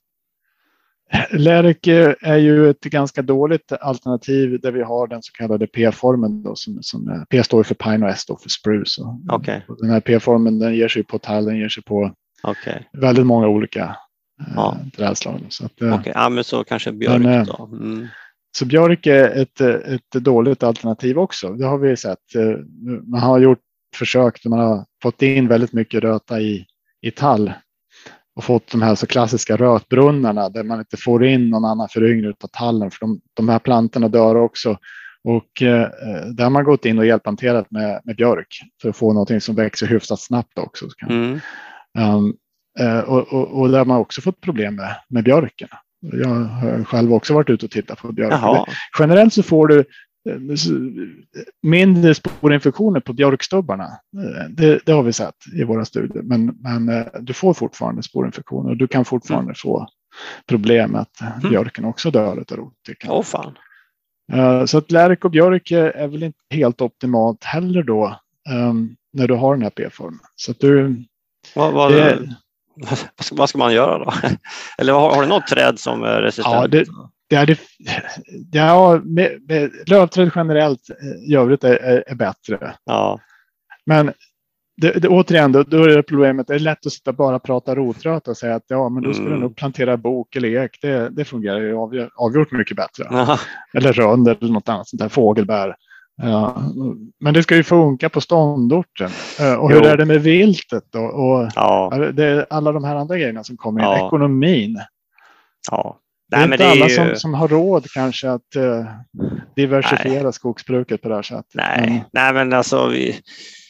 Lärk är ju ett ganska dåligt alternativ där vi har den så kallade P-formen. Som, som, P står för Pine och S står för Spruce. Okay. Den här P-formen den ger sig på tall, den ger sig på okay. väldigt många olika ja. eh, trädslag. Så att, eh, okay. ja, men så kanske björk men, eh, då. Mm. Så björk är ett, ett dåligt alternativ också. Det har vi sett. Eh, man har gjort försök där man har fått in väldigt mycket röta i, i tall och fått de här så klassiska rötbrunnarna där man inte får in någon annan föryngring av tallen för de, de här plantorna dör också. Och eh, där har man gått in och hjälpplanterat med, med björk för att få någonting som växer hyfsat snabbt också. Mm. Um, eh, och, och, och, där har man också fått problem med, med björken. Jag har själv också varit ute och tittat på björk. Generellt så får du mindre sporinfektioner på björkstubbarna. Det, det, har vi sett i våra studier. Men, men eh, du får fortfarande sporinfektioner och du kan fortfarande mm. få problem med att mm. björken också dör av rottycken. Oh, fan. Eh, så att lärk och björk är väl inte helt optimalt heller då um, när du har den här P-formen. Så att du... Vad, vad, det, vad ska man göra då? Eller har, har du något träd som är resistent? Ja, det, det är det, ja, med, med, lövträd generellt eh, i övrigt är, är, är bättre. Ja. Men det, det, återigen, då, då är det problemet. Det är lätt att sitta bara och prata rotröta och säga att ja, men då skulle mm. nog plantera bok eller ek. Det, det fungerar ju avgjort, avgjort mycket bättre. Aha. Eller rönd eller något annat sånt där fågelbär. Ja, men det ska ju funka på ståndorten. Eh, och hur jo. är det med viltet då? Och ja. alla de här andra grejerna som kommer in. Ja. Ekonomin. Ja. Det är inte alla är ju... som, som har råd kanske att uh, diversifiera Nej. skogsbruket på det här sättet. Nej, men... Nej men alltså vi,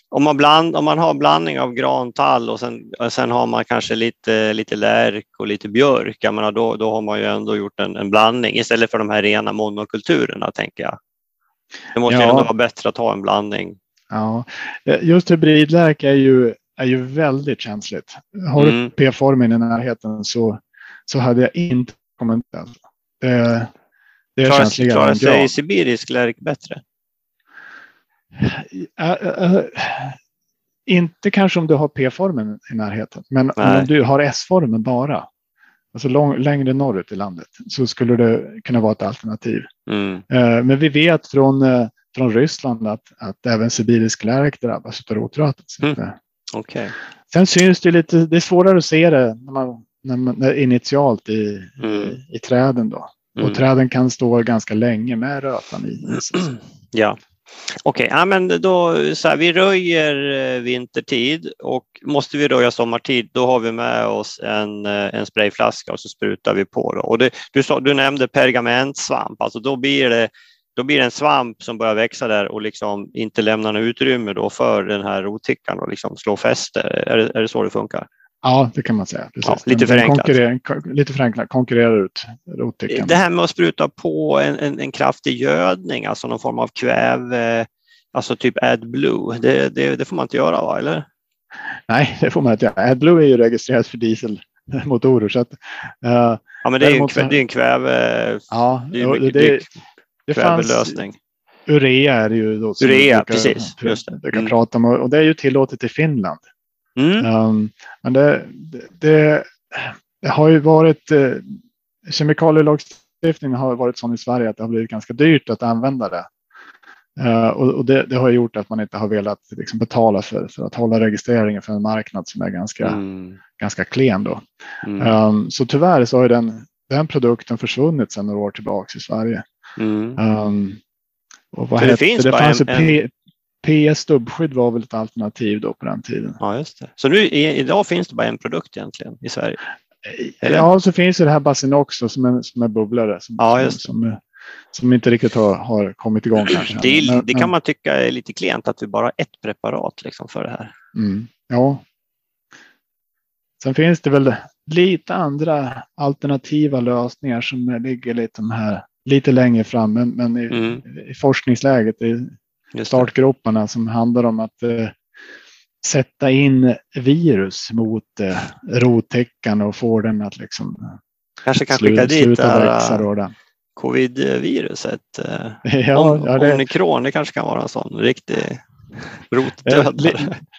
om man, bland, om man har blandning av grantall och sen, och sen har man kanske lite, lite lärk och lite björk, jag menar, då, då har man ju ändå gjort en, en blandning istället för de här rena monokulturerna, tänker jag. Det måste ja. ju ändå vara bättre att ha en blandning. Ja, just hybridlärk är ju, är ju väldigt känsligt. Har mm. du P-formen i närheten så, så hade jag inte kommit det. Det är klarar, klarar sig sibirisk lärk bättre? inte kanske om du har P-formen i närheten, men Nej. om du har S-formen bara, alltså lång, längre norrut i landet, så skulle det kunna vara ett alternativ. Mm. Uh, men vi vet från, uh, från Ryssland att, att även sibirisk lärk drabbas av rotröten. Mm. Okay. Sen syns det lite, det är svårare att se det när man, när man, när initialt i, mm. i, i, träden då. Och mm. träden kan stå ganska länge med rötan i. Ja. Okej, okay, ja, men då så här, vi röjer eh, vintertid och måste vi röja sommartid då har vi med oss en, eh, en sprayflaska och så sprutar vi på. Då. Och det, du, sa, du nämnde pergamentsvamp, alltså då blir, det, då blir det en svamp som börjar växa där och liksom inte lämnar något utrymme då för den här rottickan och liksom slå fäste. Är är det så det funkar? Ja, det kan man säga. Ja, lite förenklat. Lite förenklat, konkurrerar ut rottäckan. Det här med att spruta på en, en, en, kraftig gödning, alltså någon form av kväve, alltså typ AdBlue, det, det, det får man inte göra va, eller? Nej, det får man inte göra. AdBlue är ju registrerat för dieselmotorer. Så att, uh, ja, men det är ju en, kväve, det är en kväve, ja, det är mycket, det, det, kvävelösning. Urea är det ju då. Urea, brukar, precis. Just det. Brukar mm. prata om, och det är ju tillåtet i Finland. Mm. Um, men det, det, det, har ju varit eh, kemikalielagstiftningen har varit sån i Sverige att det har blivit ganska dyrt att använda det. Uh, och, och det, det, har gjort att man inte har velat liksom, betala för, för att hålla registreringen för en marknad som är ganska, mm. ganska klen. Då. Mm. Um, så tyvärr så har den, den produkten försvunnit sedan några år tillbaka i Sverige. Mm. Um, och vad det, finns det? fanns en, en, PS stubbskydd var väl ett alternativ då på den tiden. Ja, just det. Så nu idag finns det bara en produkt egentligen i Sverige? Eller? Ja, så finns det här Basinox som är, som är bubblare. Som, ja, just det. Som, som inte riktigt har, har kommit igång kanske. Det, är, men, det kan men... man tycka är lite klent att vi bara har ett preparat liksom för det här. Mm, ja. Sen finns det väl lite andra alternativa lösningar som ligger lite, här, lite längre fram, men, men i, mm. i forskningsläget i startgroparna som handlar om att eh, sätta in virus mot eh, rottäckan och få den att liksom Kanske kan skicka dit äh, covid-viruset. Äh, ja, Om, ja, det... Omikron, det kanske kan vara en sån riktig rotdödare. Li,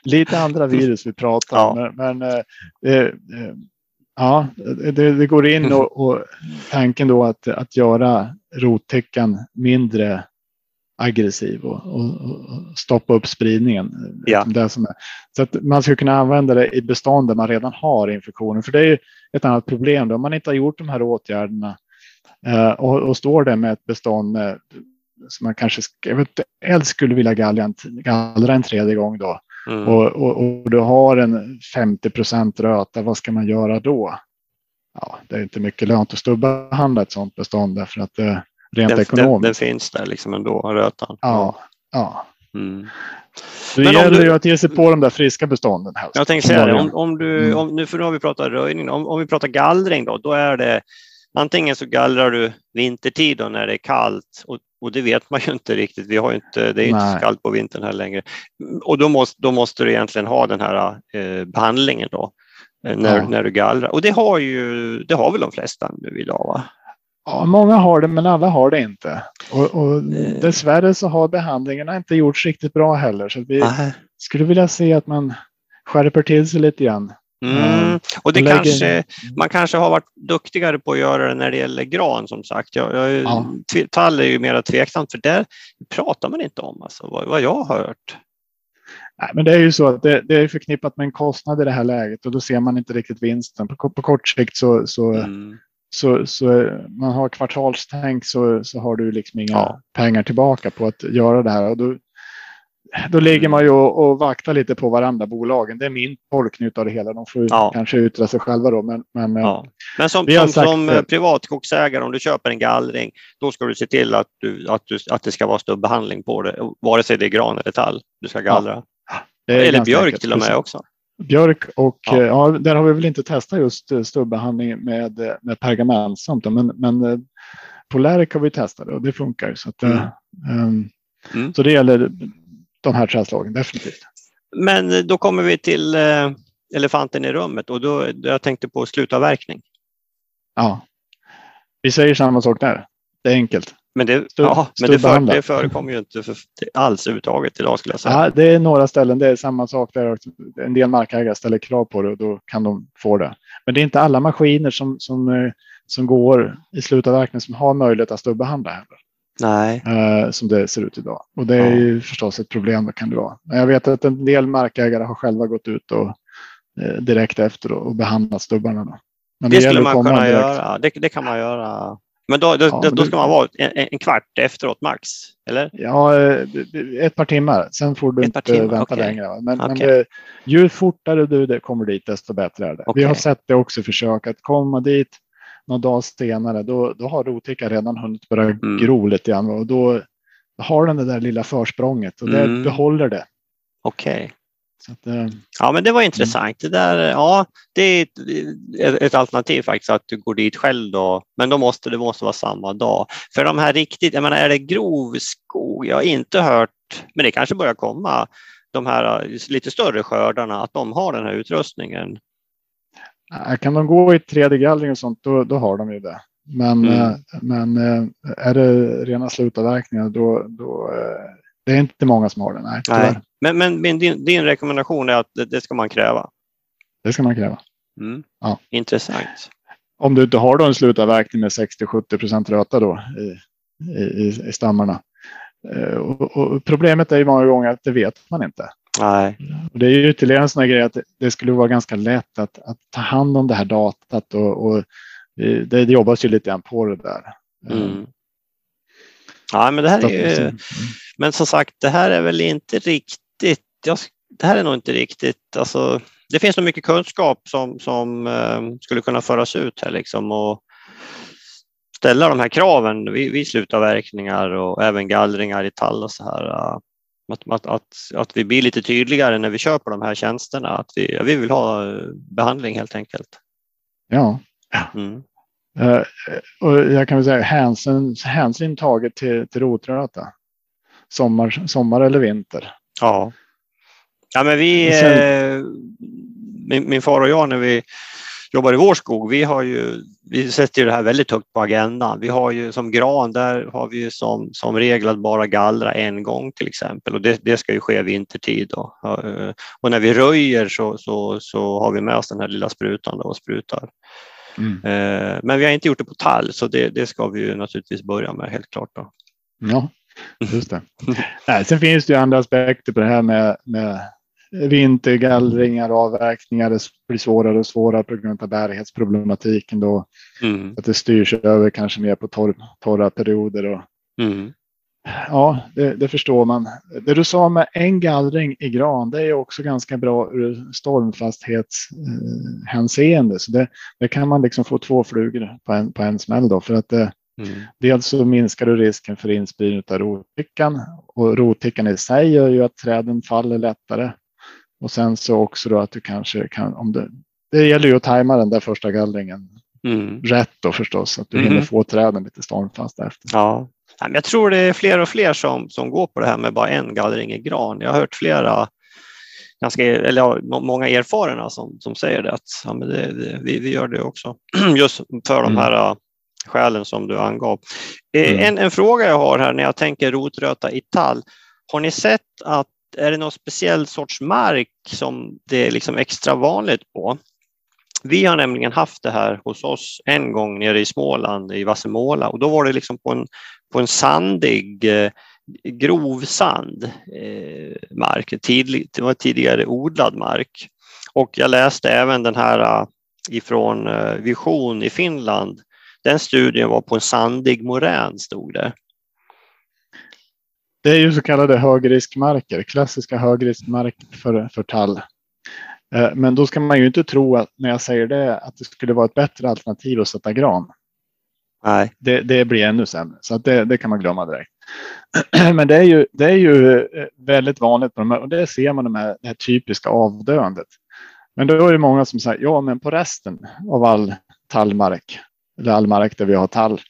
lite andra virus vi pratar om, ja. men, men eh, eh, ja, det, det, går in och, och tanken då att, att göra rottäckan mindre aggressiv och, och, och, stoppa upp spridningen. Ja. Det som är. Så att man ska kunna använda det i bestånd där man redan har infektionen. För det är ju ett annat problem. Då. Om man inte har gjort de här åtgärderna eh, och, och, står där med ett bestånd med, som man kanske helst skulle vilja gallra, gallra en tredje gång då. Mm. Och, och, och, du har en 50 procent röta, vad ska man göra då? Ja, det är inte mycket lönt att stubbehandla ett sådant bestånd därför att det, rent den, ekonomiskt. Den, den, finns där liksom ändå, rötan. Ja, ja. Mm. Det Men gäller du, ju att ge sig på de där friska bestånden. Helst. Jag tänkte säga det, om, om du, mm. om, nu för nu har vi pratat röjning, om, om vi pratar gallring då, då är det antingen så gallrar du vintertid då när det är kallt och, och det vet man ju inte riktigt. Vi har inte, det är inte så kallt på vintern här längre. Och då måste, då måste du egentligen ha den här eh, behandlingen då eh, när, ja. när du gallrar. Och det har ju, det har väl de flesta nu idag? Va? Ja, många har det, men alla har det inte. Och, och dessvärre så har behandlingarna inte gjorts riktigt bra heller. Så vi Aha. skulle vilja se att man skärper till sig lite grann. Mm. Eh, och det lägger... kanske, man kanske har varit duktigare på att göra det när det gäller gran som sagt. Jag, jag, ja. Tall är ju mer tveksamt för där pratar man inte om alltså, vad, vad jag har hört. Nej, men det är ju så att det, det, är förknippat med en kostnad i det här läget och då ser man inte riktigt vinsten. På, på kort sikt så, så mm så, så man har kvartalstänk så, så har du liksom inga ja. pengar tillbaka på att göra det här. Och då, då ligger man ju och, och vaktar lite på varandra bolagen. Det är min tolkning av det hela. De får ja. kanske utreda sig själva då. Men, men, ja. men som, som, sagt, som privatskogsägare, om du köper en gallring, då ska du se till att, du, att, du, att det ska vara stubbbehandling på det, vare sig det är gran eller tall du ska gallra. Eller björk enkelt. till och med också. Björk och ja. ja. där har vi väl inte testat just stubbehandling med, med pergamentsamt. Men, men Polaric har vi testat och det funkar. Så, att, mm. um, mm. så det gäller de här träslagen definitivt. Men då kommer vi till eh, elefanten i rummet och då, jag tänkte på slutavverkning. Ja, vi säger samma sak där. Det är enkelt. Men det, Stud, ja, men det, för, det förekommer ju inte för, alls överhuvudtaget idag skulle jag säga. Ja, det är några ställen, det är samma sak där. En del markägare ställer krav på det och då kan de få det. Men det är inte alla maskiner som, som, eh, som går i slutavverkning som har möjlighet att stubbehandla heller. Nej. Eh, som det ser ut idag. Och det är ja. ju förstås ett problem, kan det vara. Men jag vet att en del markägare har själva gått ut och eh, direkt efter och, och behandlat stubbarna. Då. Men det, det skulle man kunna göra. Det, det, kan man göra. Men då, då, ja, då ska man vara en, en, kvart efteråt max, eller? Ja, eh, ett par timmar. Sen får du ett inte vänta okay. längre. Men, okay. men det, ju fortare du det kommer dit, desto bättre är det. Okay. Vi har sett det också försök att komma dit någon dag senare, då, då har rotickan redan hunnit börja mm. gro lite grann och då har den det där lilla försprånget och det mm. behåller det. Okej. Att, eh, ja, men det var intressant. Det, där, ja, det är ett, ett, alternativ faktiskt att du går dit själv då, men då måste det måste vara samma dag. För de här riktigt, jag menar, är det grov skog? Jag har inte hört, men det kanske börjar komma, de här lite större skördarna, att de har den här utrustningen. Kan de gå i 3D-gallring och sånt, då, då har de ju det. Men, mm. Eh, men eh, är det rena slutavverkningar, då, då det är inte många som har det. Nej, nej. Men, men, men din, din, rekommendation är att det, det, ska man kräva? Det ska man kräva. Mm. Ja. Intressant. Om du inte har då en slutavverkning med 60-70 procent röta då i, i, i stammarna. Eh, och, och problemet är ju många gånger att det vet man inte. Nej. Och det är ju ytterligare en sån här grej att det skulle vara ganska lätt att, att ta hand om det här datat och, och det, det jobbas ju lite grann på det där. Mm. Ja, men det här är ju, men som sagt, det här är väl inte riktigt, jag, det här är nog inte riktigt, alltså, det finns nog mycket kunskap som, som eh, skulle kunna föras ut här liksom och ställa de här kraven vid, vid slutavverkningar och även gallringar i tall och så här. Uh, att, att, att, att, vi blir lite tydligare när vi köper de här tjänsterna, att vi, vi vill ha eh, behandling helt enkelt. Ja. Mm. Uh, och jag kan väl säga hänsyn, hänsyn taget till, till rotröta. Sommar, sommar eller vinter. Ja. Ja, men vi, Sen, eh, min, min, far och jag när vi jobbar i vår skog, vi har ju, vi sätter ju det här väldigt högt på agendan. Vi har ju som gran, där har vi ju som, som regel att bara gallra en gång till exempel och det, det ska ju ske vintertid. Då. Eh, och när vi röjer så, så, så har vi med oss den här lilla sprutan och sprutar. Mm. Eh, men vi har inte gjort det på tall, så det, det ska vi ju naturligtvis börja med helt klart. Då. Ja, just det. Nej, sen finns det ju andra aspekter på det här med, med vintergallringar och avverkningar. Det blir svårare och svårare på grund av bärighetsproblematiken då. Mm. Att det styrs över kanske mer på torr, torra perioder. Och, mm. Ja, det, det, förstår man. Det du sa med en gallring i gran, det är också ganska bra ur stormfasthetshänseende. Så det, det kan man liksom få två flugor på en, på en smäll då. För att det, mm. dels så minskar du risken för inspridning av rotickan och rotickan i sig gör ju att träden faller lättare. Och sen så också då att du kanske kan, om det, det gäller ju att tajma den där första gallringen mm. rätt då förstås, att du mm. hinner få träden lite stormfast efter. Ja, jag tror det är fler och fler som, som går på det här med bara en gallring i gran. Jag har hört flera, ganska, eller många erfarna som, som säger det, att ja, men det, det, vi, vi gör det också. Just för de mm. här mm. skälen som du angav. Eh, mm. En, en fråga jag har här när jag tänker rotröta i tall. Har ni sett att är det någon speciell sorts mark som det är liksom extra vanligt på? Vi har nämligen haft det här hos oss en gång nere i Småland, i Vassemåla, och då var det liksom på en, på en sandig, grovsand grov eh, mark. Det var tidigare odlad mark. Och jag läste även den här eh, ifrån Vision i Finland. Den studien var på en sandig morän, stod det. Det är ju så kallade högriskmarker, klassiska högriskmarker för, för tall. Men då ska man ju inte tro att när jag säger det att det skulle vara ett bättre alternativ att sätta gran. Nej. Det, det blir ännu sämre, så det, det kan man glömma direkt. Men det är ju, det är ju eh, väldigt vanligt på de här, och det ser man de här, det här typiska avdöendet. Men då är det många som säger, ja men på resten av all tallmark, eller all mark där vi har tall,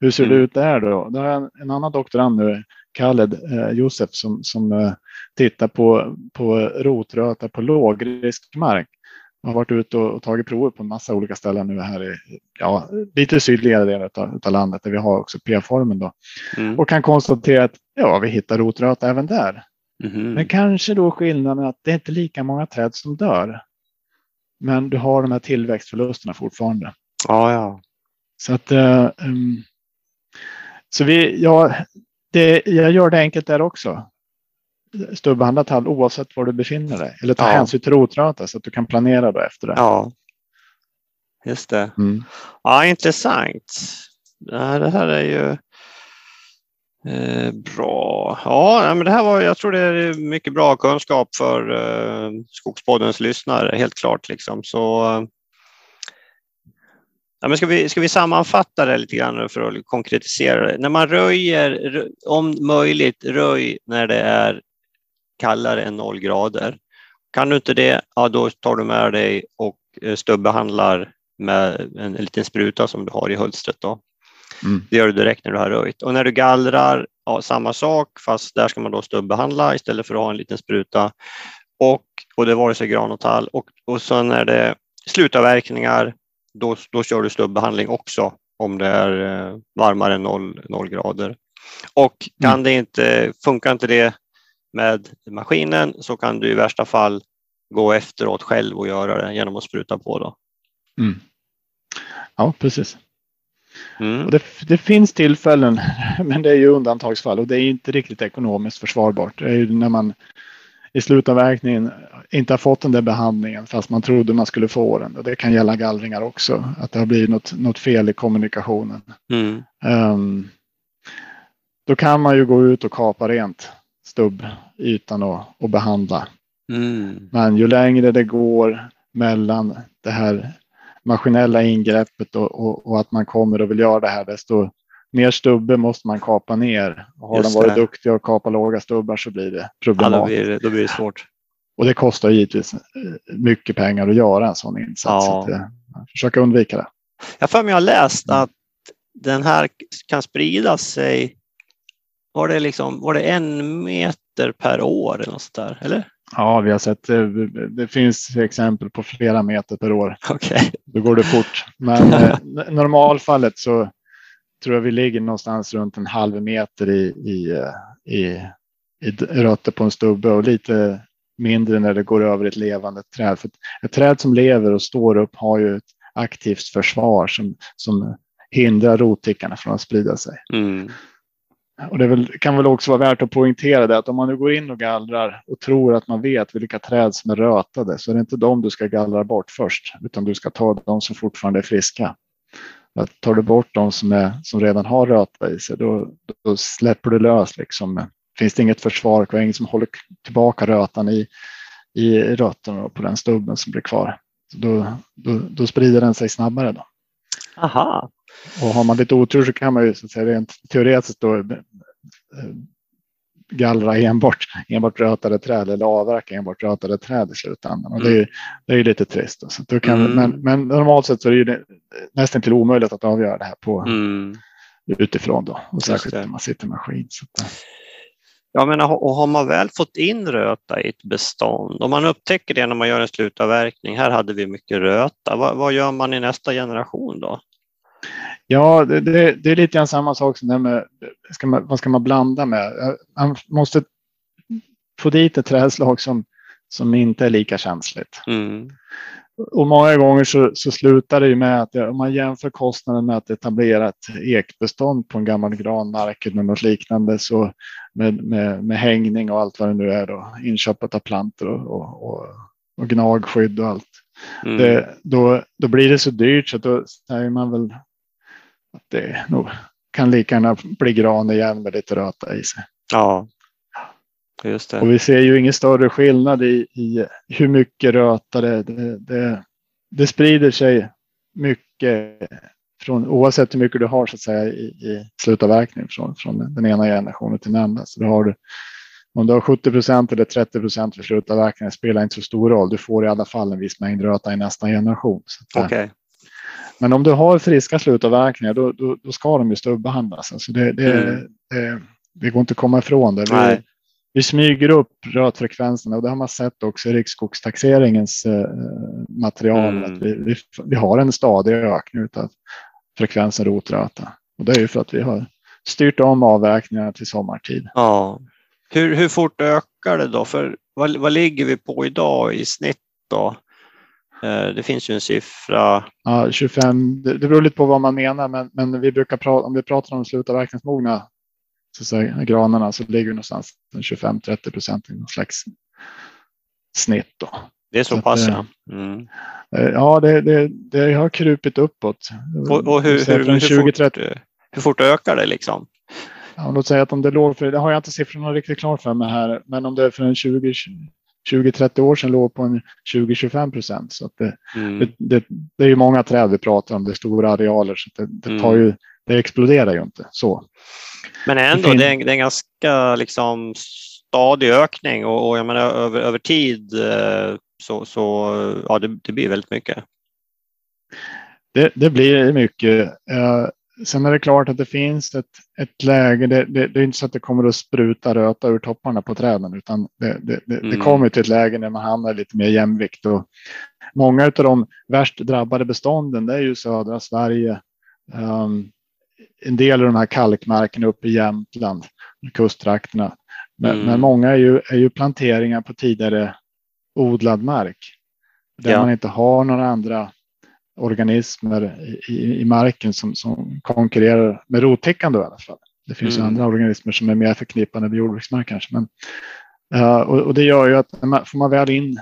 hur ser det Mm. ut där då? Har jag en, en annan doktorand nu, Khaled eh, Josef, som, som eh, tittar på, på rotröta på lågriskmark. Jag har varit ute och, tagit prover på en massa olika ställen nu här i ja, lite sydligare delar av, av landet där vi har också P-formen då. Mm. Och kan konstatera att ja, vi hittar rotröta även där. Mhm. Men kanske då skillnaden att det är inte lika många träd som dör. Men du har de här tillväxtförlusterna fortfarande. Ja, ja. Så att um, så vi, ja, det, jag gör det enkelt där också. Stubbehandla tall oavsett var du befinner dig. Eller ta Ja. hänsyn till rotröta så att du kan planera då efter det. Ja. Just det. Mm. Ja, intressant. Det här, det här är ju eh, bra. Ja, men det här var, jag tror det är mycket bra kunskap för eh, Skogspoddens lyssnare, helt klart. Liksom. Så, eh, ja, men ska, vi, ska vi sammanfatta det lite grann för att konkretisera det? När man röjer, rö- om möjligt, röj när det är kallare än noll grader. Kan du inte det, ja, då tar du med dig och eh, stubbehandlar med en, en liten spruta som du har i hölstret. Då. Mm. Det gör du direkt när du har röjt. Och när du gallrar, ja, samma sak, fast där ska man då stubbehandla istället för att ha en liten spruta. Och, och det är vare sig gran och tall. Och, och så när det slutavverkningar, då, då kör du stubbehandling också om det är eh, varmare än noll, noll grader. Och kan Mm. det inte, funkar inte det med maskinen så kan du i värsta fall gå efteråt själv och göra det genom att spruta på. Då. Mm. Ja, precis. Mm. Det, det finns tillfällen, men det är ju undantagsfall och det är inte riktigt ekonomiskt försvarbart. Det är ju när man i slutavverkningen inte har fått den där behandlingen fast man trodde man skulle få den. Och det kan gälla gallringar också, att det har blivit något, något fel i kommunikationen. Mm. Ehm, då kan man ju gå ut och kapa rent stubbytan och, och behandla. Mm. Men ju längre det går mellan det här maskinella ingreppet och, och, och att man kommer och vill göra det här, desto mer stubbe måste man kapa ner. Och har Just de varit det. duktiga och kapa låga stubbar så blir det Ja, då, problematiskt. blir, det- då blir det svårt. Och det kostar givetvis eh, mycket pengar att göra en sån insats. Ja. Så att, eh, försöka undvika det. Jag för mig jag har läst att den här kan sprida sig. Var det, liksom, var det en meter per år eller något sånt där? Eller? Ja, vi har sett, eh, det finns exempel på flera meter per år. Okej. Då går det fort. Men eh, normalfallet så tror jag vi ligger någonstans runt en halv meter i, i, eh, i, i rötter på en stubbe och lite mindre när det går över ett levande träd. För ett, ett träd som lever och står upp har ju ett aktivt försvar som, som hindrar rottickarna från att sprida sig. Mm. Och det väl, kan väl också vara värt att poängtera det att om man nu går in och gallrar och tror att man vet vilka träd som är rötade så är det inte de du ska gallra bort först, utan du ska ta de som fortfarande är friska. Att tar du bort de som, är, som redan har röta i sig, då, då släpper du lös. Liksom. Finns det inget försvar kvar, ingen som håller tillbaka rötan i, i rötterna på den stubben som blir kvar. Så då, då, då sprider den sig snabbare. Då. Aha. Och har man lite otur så kan man ju så att säga, rent teoretiskt då, eh, gallra enbart, enbart rötade träd eller avverka enbart rötade träd i slutändan. Och det är ju det är lite trist. Så då kan, Mm. men, men normalt sett så är det nästan till omöjligt att avgöra det här på, Mm. utifrån. Då. Och särskilt när man sitter i maskin. Så att, Jag menar, och har man väl fått in röta i ett bestånd, om man upptäcker det när man gör en slutavverkning, här hade vi mycket röta, vad, vad gör man i nästa generation då? Ja, det, det, det är lite grann samma sak som det här med ska man, vad ska man blanda med? Man måste få dit ett trädslag som, som inte är lika känsligt. Mm. Och många gånger så, så slutar det ju med att om man jämför kostnaden med att etablera ett ekbestånd på en gammal granmark eller något liknande så med, med, med hängning och allt vad det nu är då, inköpet av plantor och, och, och, och gnagskydd och allt. Mm. Det, då, då blir det så dyrt så att då säger man väl det nog kan lika gärna bli gran igen med lite röta i sig. Ja, just det. Och vi ser ju ingen större skillnad i, i hur mycket röta det, det, det, det sprider sig mycket från, oavsett hur mycket du har så att säga i, i slutavverkning från, från den ena generationen till den andra. Så då har du, om du har 70 procent eller 30 procent för slutavverkning spelar inte så stor roll. Du får i alla fall en viss mängd röta i nästa generation. Okej. Okay. Men om du har friska slutavverkningar då, då, då ska de ju stubbehandlas. Alltså det, det, mm. det, det går inte att komma ifrån det. Vi, vi smyger upp rötfrekvenserna och det har man sett också i riksskogstaxeringens eh, material. Mm. Att vi, vi, vi, har en stadig ökning av frekvensen rotröta. Och det är ju för att vi har styrt om avverkningarna till sommartid. Ja. Hur, hur fort ökar det då? För vad, vad ligger vi på idag i snitt då? Eh, det finns ju en siffra. Ja, 25. Det, det beror lite på vad man menar, men, men vi brukar prata om vi pratar om slutavverkningsmogna så säga, granarna så ligger någonstans 25-30 procent i någon slags snitt. Då. Det är så, så pass ja. Mm. Eh, ja, det, det, det har krupit uppåt. Och, och hur, hur, hur, 20, fort, 30... hur fort ökar det liksom? Ja, låt säga att om det låg för, det har jag inte siffrorna riktigt klart för mig här, men om det är för en 20, 20-30 år sedan låg på en 20-25 procent. Så det, mm. det, det, det, är ju många träd vi pratar om, det är stora arealer, så det, det tar mm. ju, det exploderar ju inte så. Men ändå, det, är, en, är en ganska liksom stadig ökning och, och jag menar över, över tid eh, så, så ja, det, det blir väldigt mycket. Det, det blir mycket. Sen är det klart att det finns ett, ett läge. Det, det, det, är inte så att det kommer att spruta röta ur topparna på träden, utan det, det, mm. kommer till ett läge när man hamnar lite mer jämvikt. Och många av de värst drabbade bestånden, det är ju södra Sverige. Um, en del av de här kalkmarkerna uppe i Jämtland, kusttrakterna. Men, mm. men, många är ju, är ju planteringar på tidigare odlad mark. Där ja. man inte har några andra organismer i, i, marken som, som konkurrerar med rottäckande i alla fall. Det finns mm. andra organismer som är mer förknippade med jordbruksmark kanske. Men, uh, och, och, det gör ju att man, får man väl in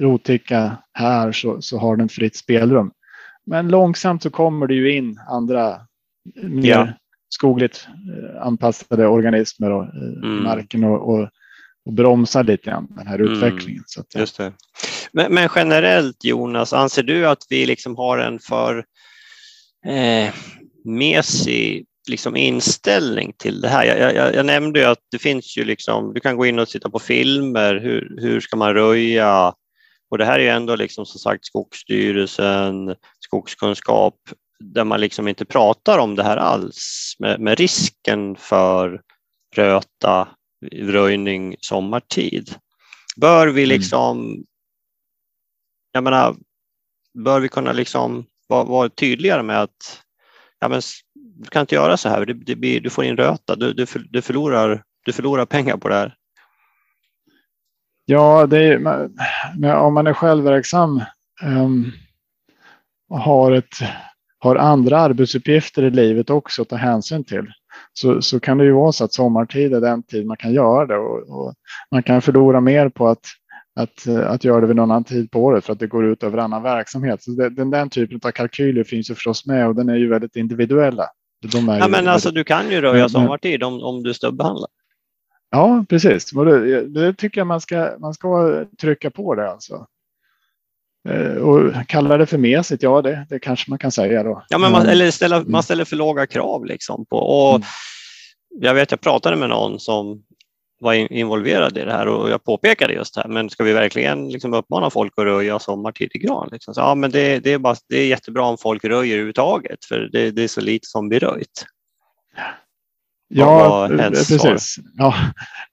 rottäcka här så, så har den fritt spelrum. Men långsamt så kommer det ju in andra mer ja. skogligt eh, anpassade organismer och, i mm. marken och, och, och bromsar lite grann den här mm. utvecklingen. Så att, Just det. Men, men, generellt Jonas, anser du att vi liksom har en för eh, mesig liksom inställning till det här. Jag, jag, jag, nämnde ju att det finns ju liksom, du kan gå in och titta på filmer, hur, hur ska man röja? Och det här är ju ändå liksom som sagt Skogsstyrelsen, skogskunskap, där man liksom inte pratar om det här alls med, med risken för röta, röjning sommartid. Bör vi mm. liksom, mm. jag menar, bör vi kunna liksom vara, vara tydligare med att ja, men, du kan inte göra så här, det, det blir, du får in röta, du, du, du, förlorar, du förlorar pengar på det här. Ja, det är, men om man är självverksam um, och har ett har andra arbetsuppgifter i livet också att ta hänsyn till. Så, så kan det ju vara så att sommartid är den tid man kan göra det och, och man kan förlora mer på att, att, att göra det vid någon annan tid på året för att det går ut över annan verksamhet. Så det, den, den typen av kalkyler finns ju förstås med och den är ju väldigt individuella. De ja, men alltså, du kan ju röja sommartid om, om du stubbehandlar. Ja, precis. Det, det, tycker jag man ska, man ska trycka på det alltså. Eh, och kalla det för mesigt, ja det, det kanske man kan säga då. Ja, men man, eller ställa, man mm. ställer för låga krav liksom. På, och mm. Jag vet, jag pratade med någon som var involverad i det här och jag påpekade just det här, men ska vi verkligen liksom uppmana folk att röja sommartid i gran? Liksom? Så, ja, men det, det, är bara, det är jättebra om folk röjer överhuvudtaget, för det, det är så lite som blir röjt. Ja, precis. Ja.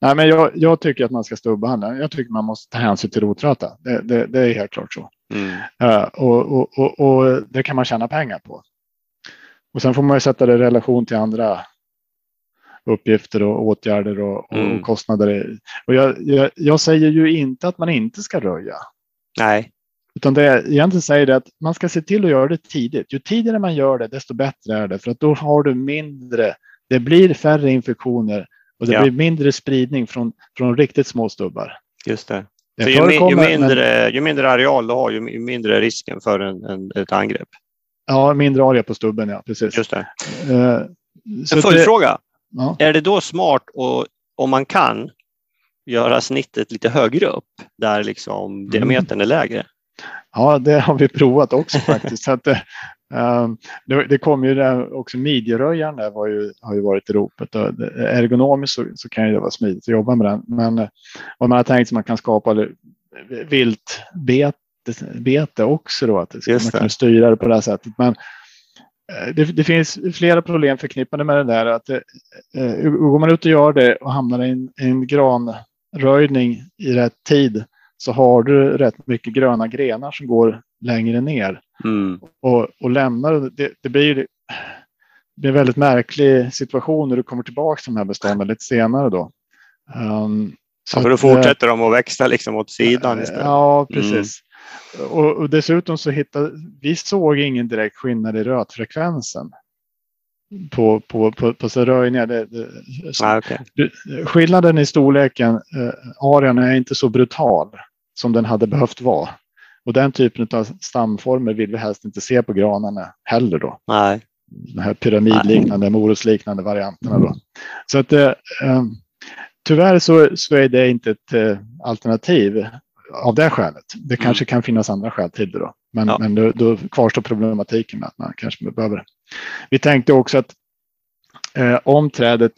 Nej, men jag, jag, tycker att man ska stubbehandla. Jag tycker man måste ta hänsyn till rotröta. Det, det, det är helt klart så. Mm. Uh, och, och, och, och, det kan man tjäna pengar på. Och sen får man ju sätta det i relation till andra uppgifter och åtgärder och, mm. kostnader. Och jag, jag, jag, säger ju inte att man inte ska röja. Nej. Utan det jag egentligen säger är att man ska se till att göra det tidigt. Ju tidigare man gör det, desto bättre är det. För att då har du mindre, det blir färre infektioner och det ja. blir mindre spridning från, från riktigt små stubbar. Just det. Så ju, ju, mindre, ju mindre areal du har, ju mindre risken för en, en, ett angrepp. Ja, mindre area på stubben, ja. Precis. Just det. Uh, en följdfråga. Ja. Är det då smart, och, om man kan, göra snittet lite högre upp, där liksom mm. diametern är lägre? Ja, det har vi provat också faktiskt. så att, um, det, det kom ju där också midjeröjaren där var ju, har ju varit i ropet. Ergonomiskt så, så kan det vara smidigt att jobba med den. Men om man har tänkt att man kan skapa viltbete också då, att man kan styra det på det här sättet. Men det, det, finns flera problem förknippade med det där. Att, eh, går man ut och gör det och hamnar i en, en granröjning i rätt tid så har du rätt mycket gröna grenar som går längre ner. Mm. Och, och lämnar det, det blir det blir en väldigt märklig situation när du kommer tillbaka till de här bestånden lite senare då. Um, så ja, för då fortsätter de att växa liksom åt sidan istället. Ja, precis. Mm. Och, och, dessutom så hittade vi såg ingen direkt skillnad i rötfrekvensen på, på, på, på så röjningar. Det, det, ah, okay. skillnaden i storleken, eh, arean är inte så brutal som den hade behövt vara. Och den typen av stamformer vill vi helst inte se på granarna heller då. Nej. De här pyramidliknande, morotsliknande varianterna då. Så att eh, eh, tyvärr så, så är det inte ett eh, alternativ av det skälet. Det kanske mm. kan finnas andra skäl till det då. Men, ja. men då, då kvarstår problematiken med att man kanske behöver. Vi tänkte också att eh, om trädet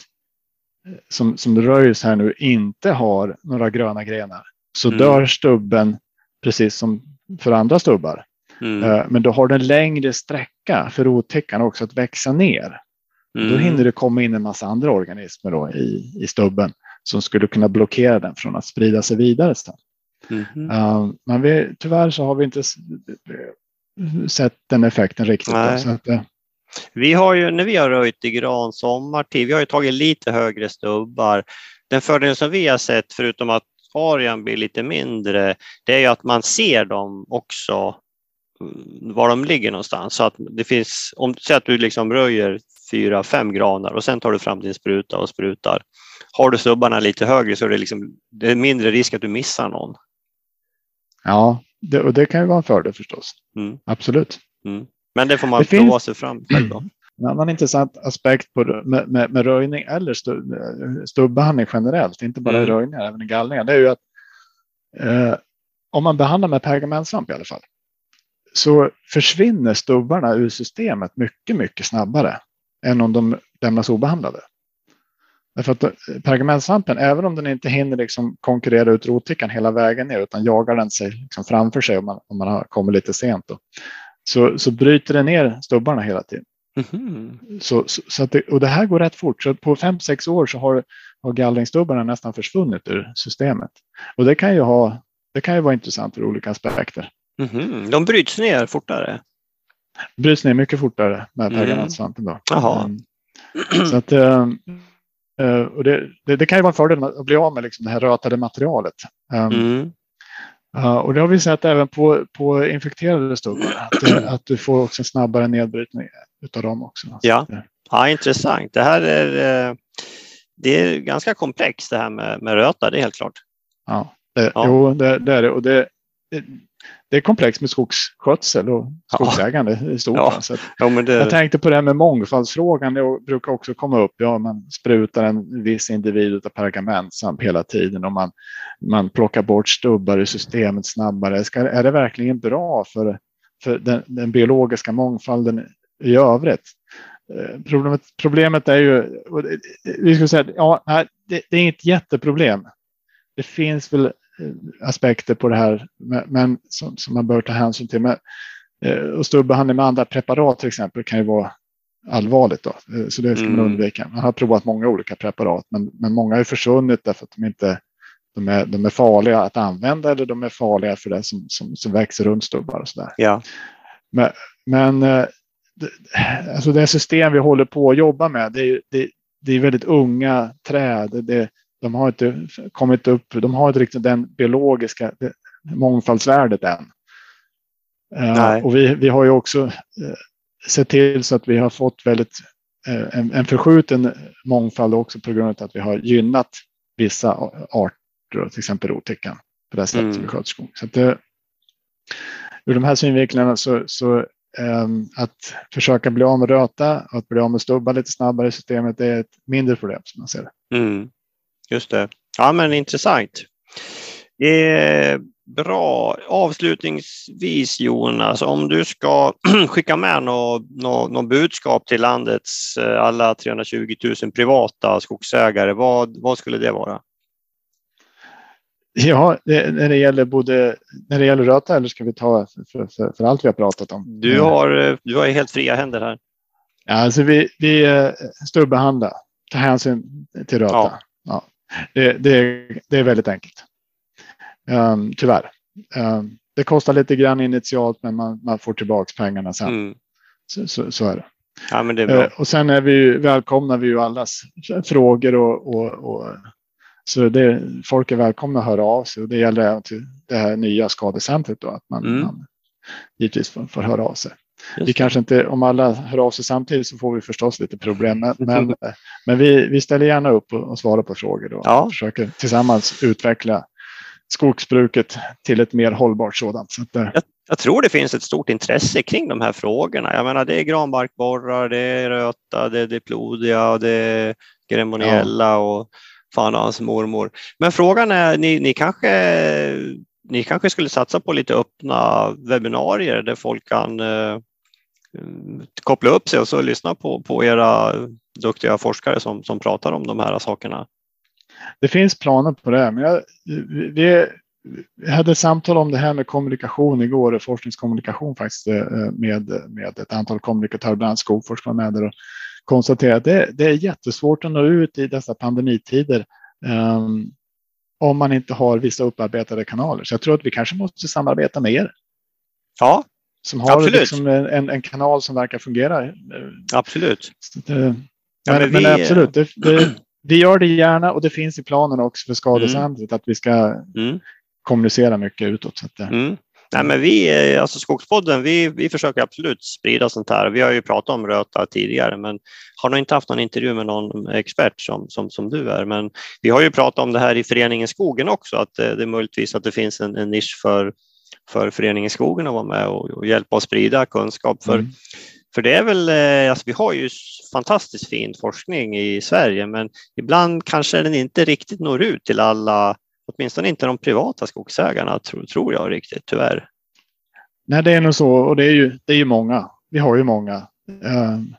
eh, som, som röjs här nu inte har några gröna grenar så mm. dör stubben precis som för andra stubbar. Mm. Eh, men då har den längre sträcka för rottäckan också att växa ner. Mm. Då hinner det komma in en massa andra organismer då i, i stubben som skulle kunna blockera den från att sprida sig vidare. Sen. Mm. Uh, men vi, tyvärr så har vi inte sett den effekten riktigt. Så att, uh, vi har ju, när vi har röjt i gran sommartid, vi har ju tagit lite högre stubbar. Den fördelen som vi har sett, förutom att arean blir lite mindre, det är ju att man ser dem också mm, var de ligger någonstans. Så att det finns, om säg att du liksom röjer fyra, fem granar och sen tar du fram din spruta och sprutar. Har du stubbarna lite högre så är det, liksom, det är mindre risk att du missar någon. Ja, det, och det kan ju vara en fördel förstås. Mm. Absolut. Mm. Men det får man det prova finns... sig fram själv då. En annan intressant aspekt på, med, med, med röjning eller stubbehandling generellt, inte bara mm. röjningar, även i gallringar, det är ju att eh, om man behandlar med pergamentsvamp i alla fall, så försvinner stubbarna ur systemet mycket, mycket snabbare än om de lämnas obehandlade. Därför att eh, pergamentsvampen, även om den inte hinner liksom konkurrera ut rottäckan hela vägen ner, utan jagar den sig liksom framför sig om man, om man har kommit lite sent, då, så, så bryter den ner stubbarna hela tiden. Mm. Så, så, så det, och det här går rätt fort. Så på fem sex år så har, har gallringsstubbarna nästan försvunnit ur systemet. Och det kan ju, ha, det kan ju vara intressant ur olika aspekter. Mm. De bryts ner fortare? Bryts ner mycket fortare med mm. pergamentsvampen. Då. Jaha. Um, så att, um, uh, och det, det, det, kan ju vara en fördel att bli av med liksom det här rötade materialet. Uh, och det har vi sett även på, på infekterade stubbar, att, att du får också en snabbare nedbrytning utav dem också. Ja. ja, intressant. Det här är, eh, det är ganska komplext det här med, med röta, det är helt klart. Ja, det, ja. Jo, det, det är det. Och det, det är komplext med skogsskötsel och skogsägande ja. i stort. Ja. Så ja, det... Jag tänkte på det här med mångfaldsfrågan. Det brukar också komma upp. Ja, man sprutar en viss individ av pergamentsvamp hela tiden och man, man plockar bort stubbar i systemet snabbare. Ska, är det verkligen bra för, för den, den biologiska mångfalden i övrigt? Eh, problemet, problemet är ju, vi ska säga, ja, det, det är inget jätteproblem. Det finns väl aspekter på det här, men som, som man bör ta hänsyn till. Men, eh, och stubbehandling med andra preparat till exempel kan ju vara allvarligt. Då. Eh, så det ska man mm. undvika. Man har provat många olika preparat, men, men många har försvunnit därför att de inte de är, de är farliga att använda eller de är farliga för det som, som, som växer runt stubbar och så där. Ja. Men, men eh, alltså det system vi håller på att jobba med, det är, det, det är väldigt unga träd. Det, de har inte kommit upp, de har inte riktigt den biologiska mångfaldsvärdet än. Nej. Och vi, vi har ju också eh, sett till så att vi har fått väldigt eh, en, en förskjuten mångfald också på grund av att vi har gynnat vissa arter, till exempel rotäckan, på det sättet mm. vi sköter skog. Så att det, ur de här synvinklarna så, så um, att försöka bli av med röta och att bli av med stubbar lite snabbare i systemet är ett mindre problem som man ser det. Mm. Just det. Ja, men intressant. Eh, bra. Avslutningsvis Jonas, om du ska skicka med något nå, nå budskap till landets eh, alla 320 000 privata skogsägare, vad, vad skulle det vara? Ja, det, när det gäller både när det gäller röta eller ska vi ta för, för, för allt vi har pratat om? Du har, eh, du har helt fria händer här. Ja, alltså vi, vi eh, stubbehandla, ta hänsyn till röta. Ja. ja. Det, det, det är väldigt enkelt. Um, tyvärr. Um, det kostar lite grann initialt, men man, man får tillbaka pengarna sen. Mm. Så, så, så, är det. Ja, men det är bra. Uh, och sen är vi, välkomnar vi ju allas frågor och, och, och så det, folk är välkomna att höra av sig och det gäller även till det här nya skadecentret då, att man, mm. man givetvis får, får höra av sig. Just vi kanske inte, om alla hör av sig samtidigt så får vi förstås lite problem, men, men, men vi, vi ställer gärna upp och, och svarar på frågor då ja. och försöker tillsammans utveckla skogsbruket till ett mer hållbart sådant. Så att, eh, jag, jag, tror det finns ett stort intresse kring de här frågorna. Jag menar, det är granbarkborrar, det är röta, det är diplodia, det är gremmoniella ja. och fan och hans mormor. Men frågan är, ni, ni, kanske, ni kanske skulle satsa på lite öppna webbinarier där folk kan eh, koppla upp sig och så lyssna på, på era duktiga forskare som, som pratar om de här sakerna. Det finns planer på det, men jag, vi, vi hade samtal om det här med kommunikation igår, forskningskommunikation faktiskt eh, med, med ett antal kommunikatörer, bland annat Skogforsk var med där och konstaterade att det, det, är jättesvårt att nå ut i dessa pandemitider um, om man inte har vissa upparbetade kanaler. Så jag tror att vi kanske måste samarbeta med er. Ja, som har absolut. Liksom en, en, kanal som verkar fungera. Absolut. Det, ja, men, men, vi, men, absolut, det, det, vi gör det gärna och det finns i planen också för skadecentret mm. att vi ska mm. kommunicera mycket utåt. Så att, mm. Nej, men vi, eh, alltså Skogspodden, vi, vi försöker absolut sprida sånt här. Vi har ju pratat om röta tidigare, men har nog inte haft någon intervju med någon expert som, som, som du är. Men vi har ju pratat om det här i föreningen Skogen också, att det, det är möjligtvis att det finns en, en nisch för, för föreningen Skogen att vara med och, och hjälpa och sprida kunskap. För, mm. för det är väl, eh, alltså vi har ju fantastiskt fin forskning i Sverige, men ibland kanske den inte riktigt når ut till alla Åtminstone inte de privata skogsägarna tror, tror jag riktigt, tyvärr. Nej, det är nog så och det är ju, det är ju många. Vi har ju många. Ehm,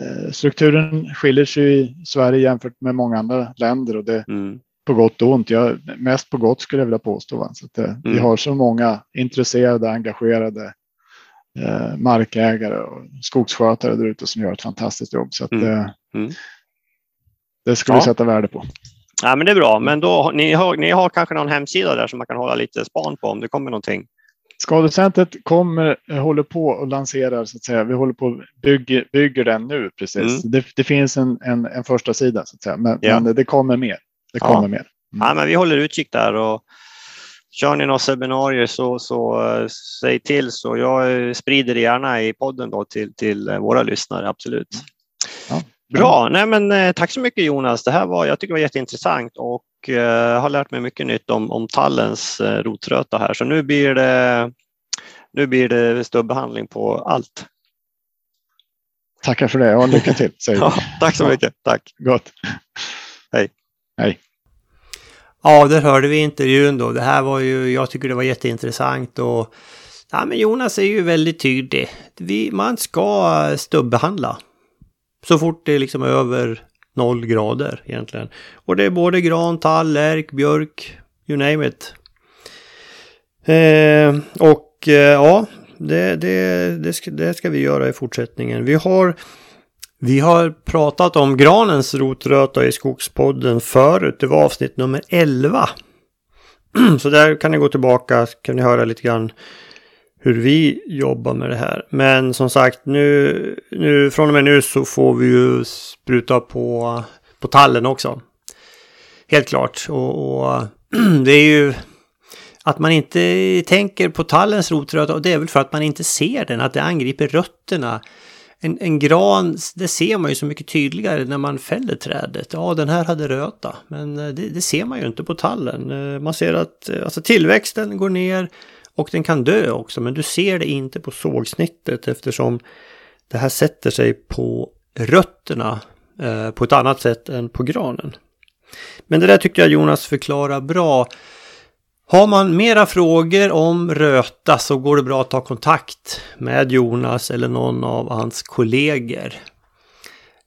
eh, strukturen skiljer sig i Sverige jämfört med många andra länder och det mm. På gott och ont. Jag, mest på gott skulle jag vilja påstå. Va? Så att, mm. Vi har så många intresserade, engagerade eh, markägare och skogsskötare där ute som gör ett fantastiskt jobb. Så att, mm. Eh, mm. Det ska ja. vi sätta värde på. Ja, men det är bra, men då, ni, har, ni har kanske någon hemsida där som man kan hålla lite span på om det kommer någonting? Skadecentret kommer, eh, håller på och lanserar, så att säga. Vi håller på och bygger, bygger den nu precis. Mm. Det, det, finns en, en, en, första sida så att säga, men, ja. men det kommer mer. Det kommer ja. mer. Mm. Ja, men vi håller utkik där och kör ni några seminarier så, så uh, säg till så jag sprider det gärna i podden då till, till uh, våra lyssnare, absolut. Ja. Bra, nej men eh, tack så mycket Jonas. Det här var, jag tycker det var jätteintressant och eh, har lärt mig mycket nytt om, om tallens eh, rotröta här. Så nu blir det, nu blir det stubbehandling på allt. Tackar för det och lycka till. Ja, tack så mycket. Tack. Gott. Hej. Hej. Ja, där hörde vi intervjun då. Det här var ju, jag tycker det var jätteintressant och ja, men Jonas är ju väldigt tydlig. Vi, man ska stubbehandla. Så fort det är liksom över noll grader egentligen. Och det är både gran, tall, lärk, björk, you name it. Eh, och eh, ja, det, det, det, ska, det ska vi göra i fortsättningen. Vi har, vi har pratat om granens rotröta i Skogspodden förut. Det var avsnitt nummer 11. Så där kan ni gå tillbaka, kan ni höra lite grann hur vi jobbar med det här. Men som sagt, nu, nu från och med nu så får vi ju spruta på, på tallen också. Helt klart. Och, och det är ju att man inte tänker på tallens rotröta och det är väl för att man inte ser den, att det angriper rötterna. En, en gran, det ser man ju så mycket tydligare när man fäller trädet. Ja, den här hade röta, men eh, det, det ser man ju inte på tallen. Eh, man ser att eh, alltså, tillväxten går ner, och den kan dö också, men du ser det inte på sågsnittet eftersom det här sätter sig på rötterna eh, på ett annat sätt än på granen. Men det där tyckte jag Jonas förklarade bra. Har man mera frågor om Röta så går det bra att ta kontakt med Jonas eller någon av hans kollegor.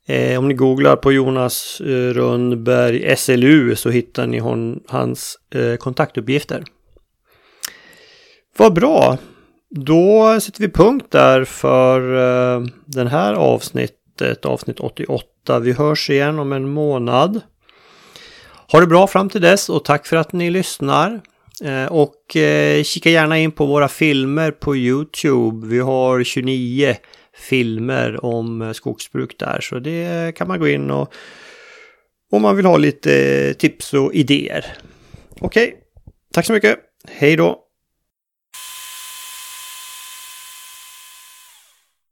Eh, om ni googlar på Jonas eh, Rönnberg SLU så hittar ni hon, hans eh, kontaktuppgifter. Vad bra! Då sätter vi punkt där för eh, den här avsnittet, avsnitt 88. Vi hörs igen om en månad. Ha det bra fram till dess och tack för att ni lyssnar. Eh, och eh, kika gärna in på våra filmer på Youtube. Vi har 29 filmer om eh, skogsbruk där så det kan man gå in och om man vill ha lite tips och idéer. Okej, tack så mycket. Hej då!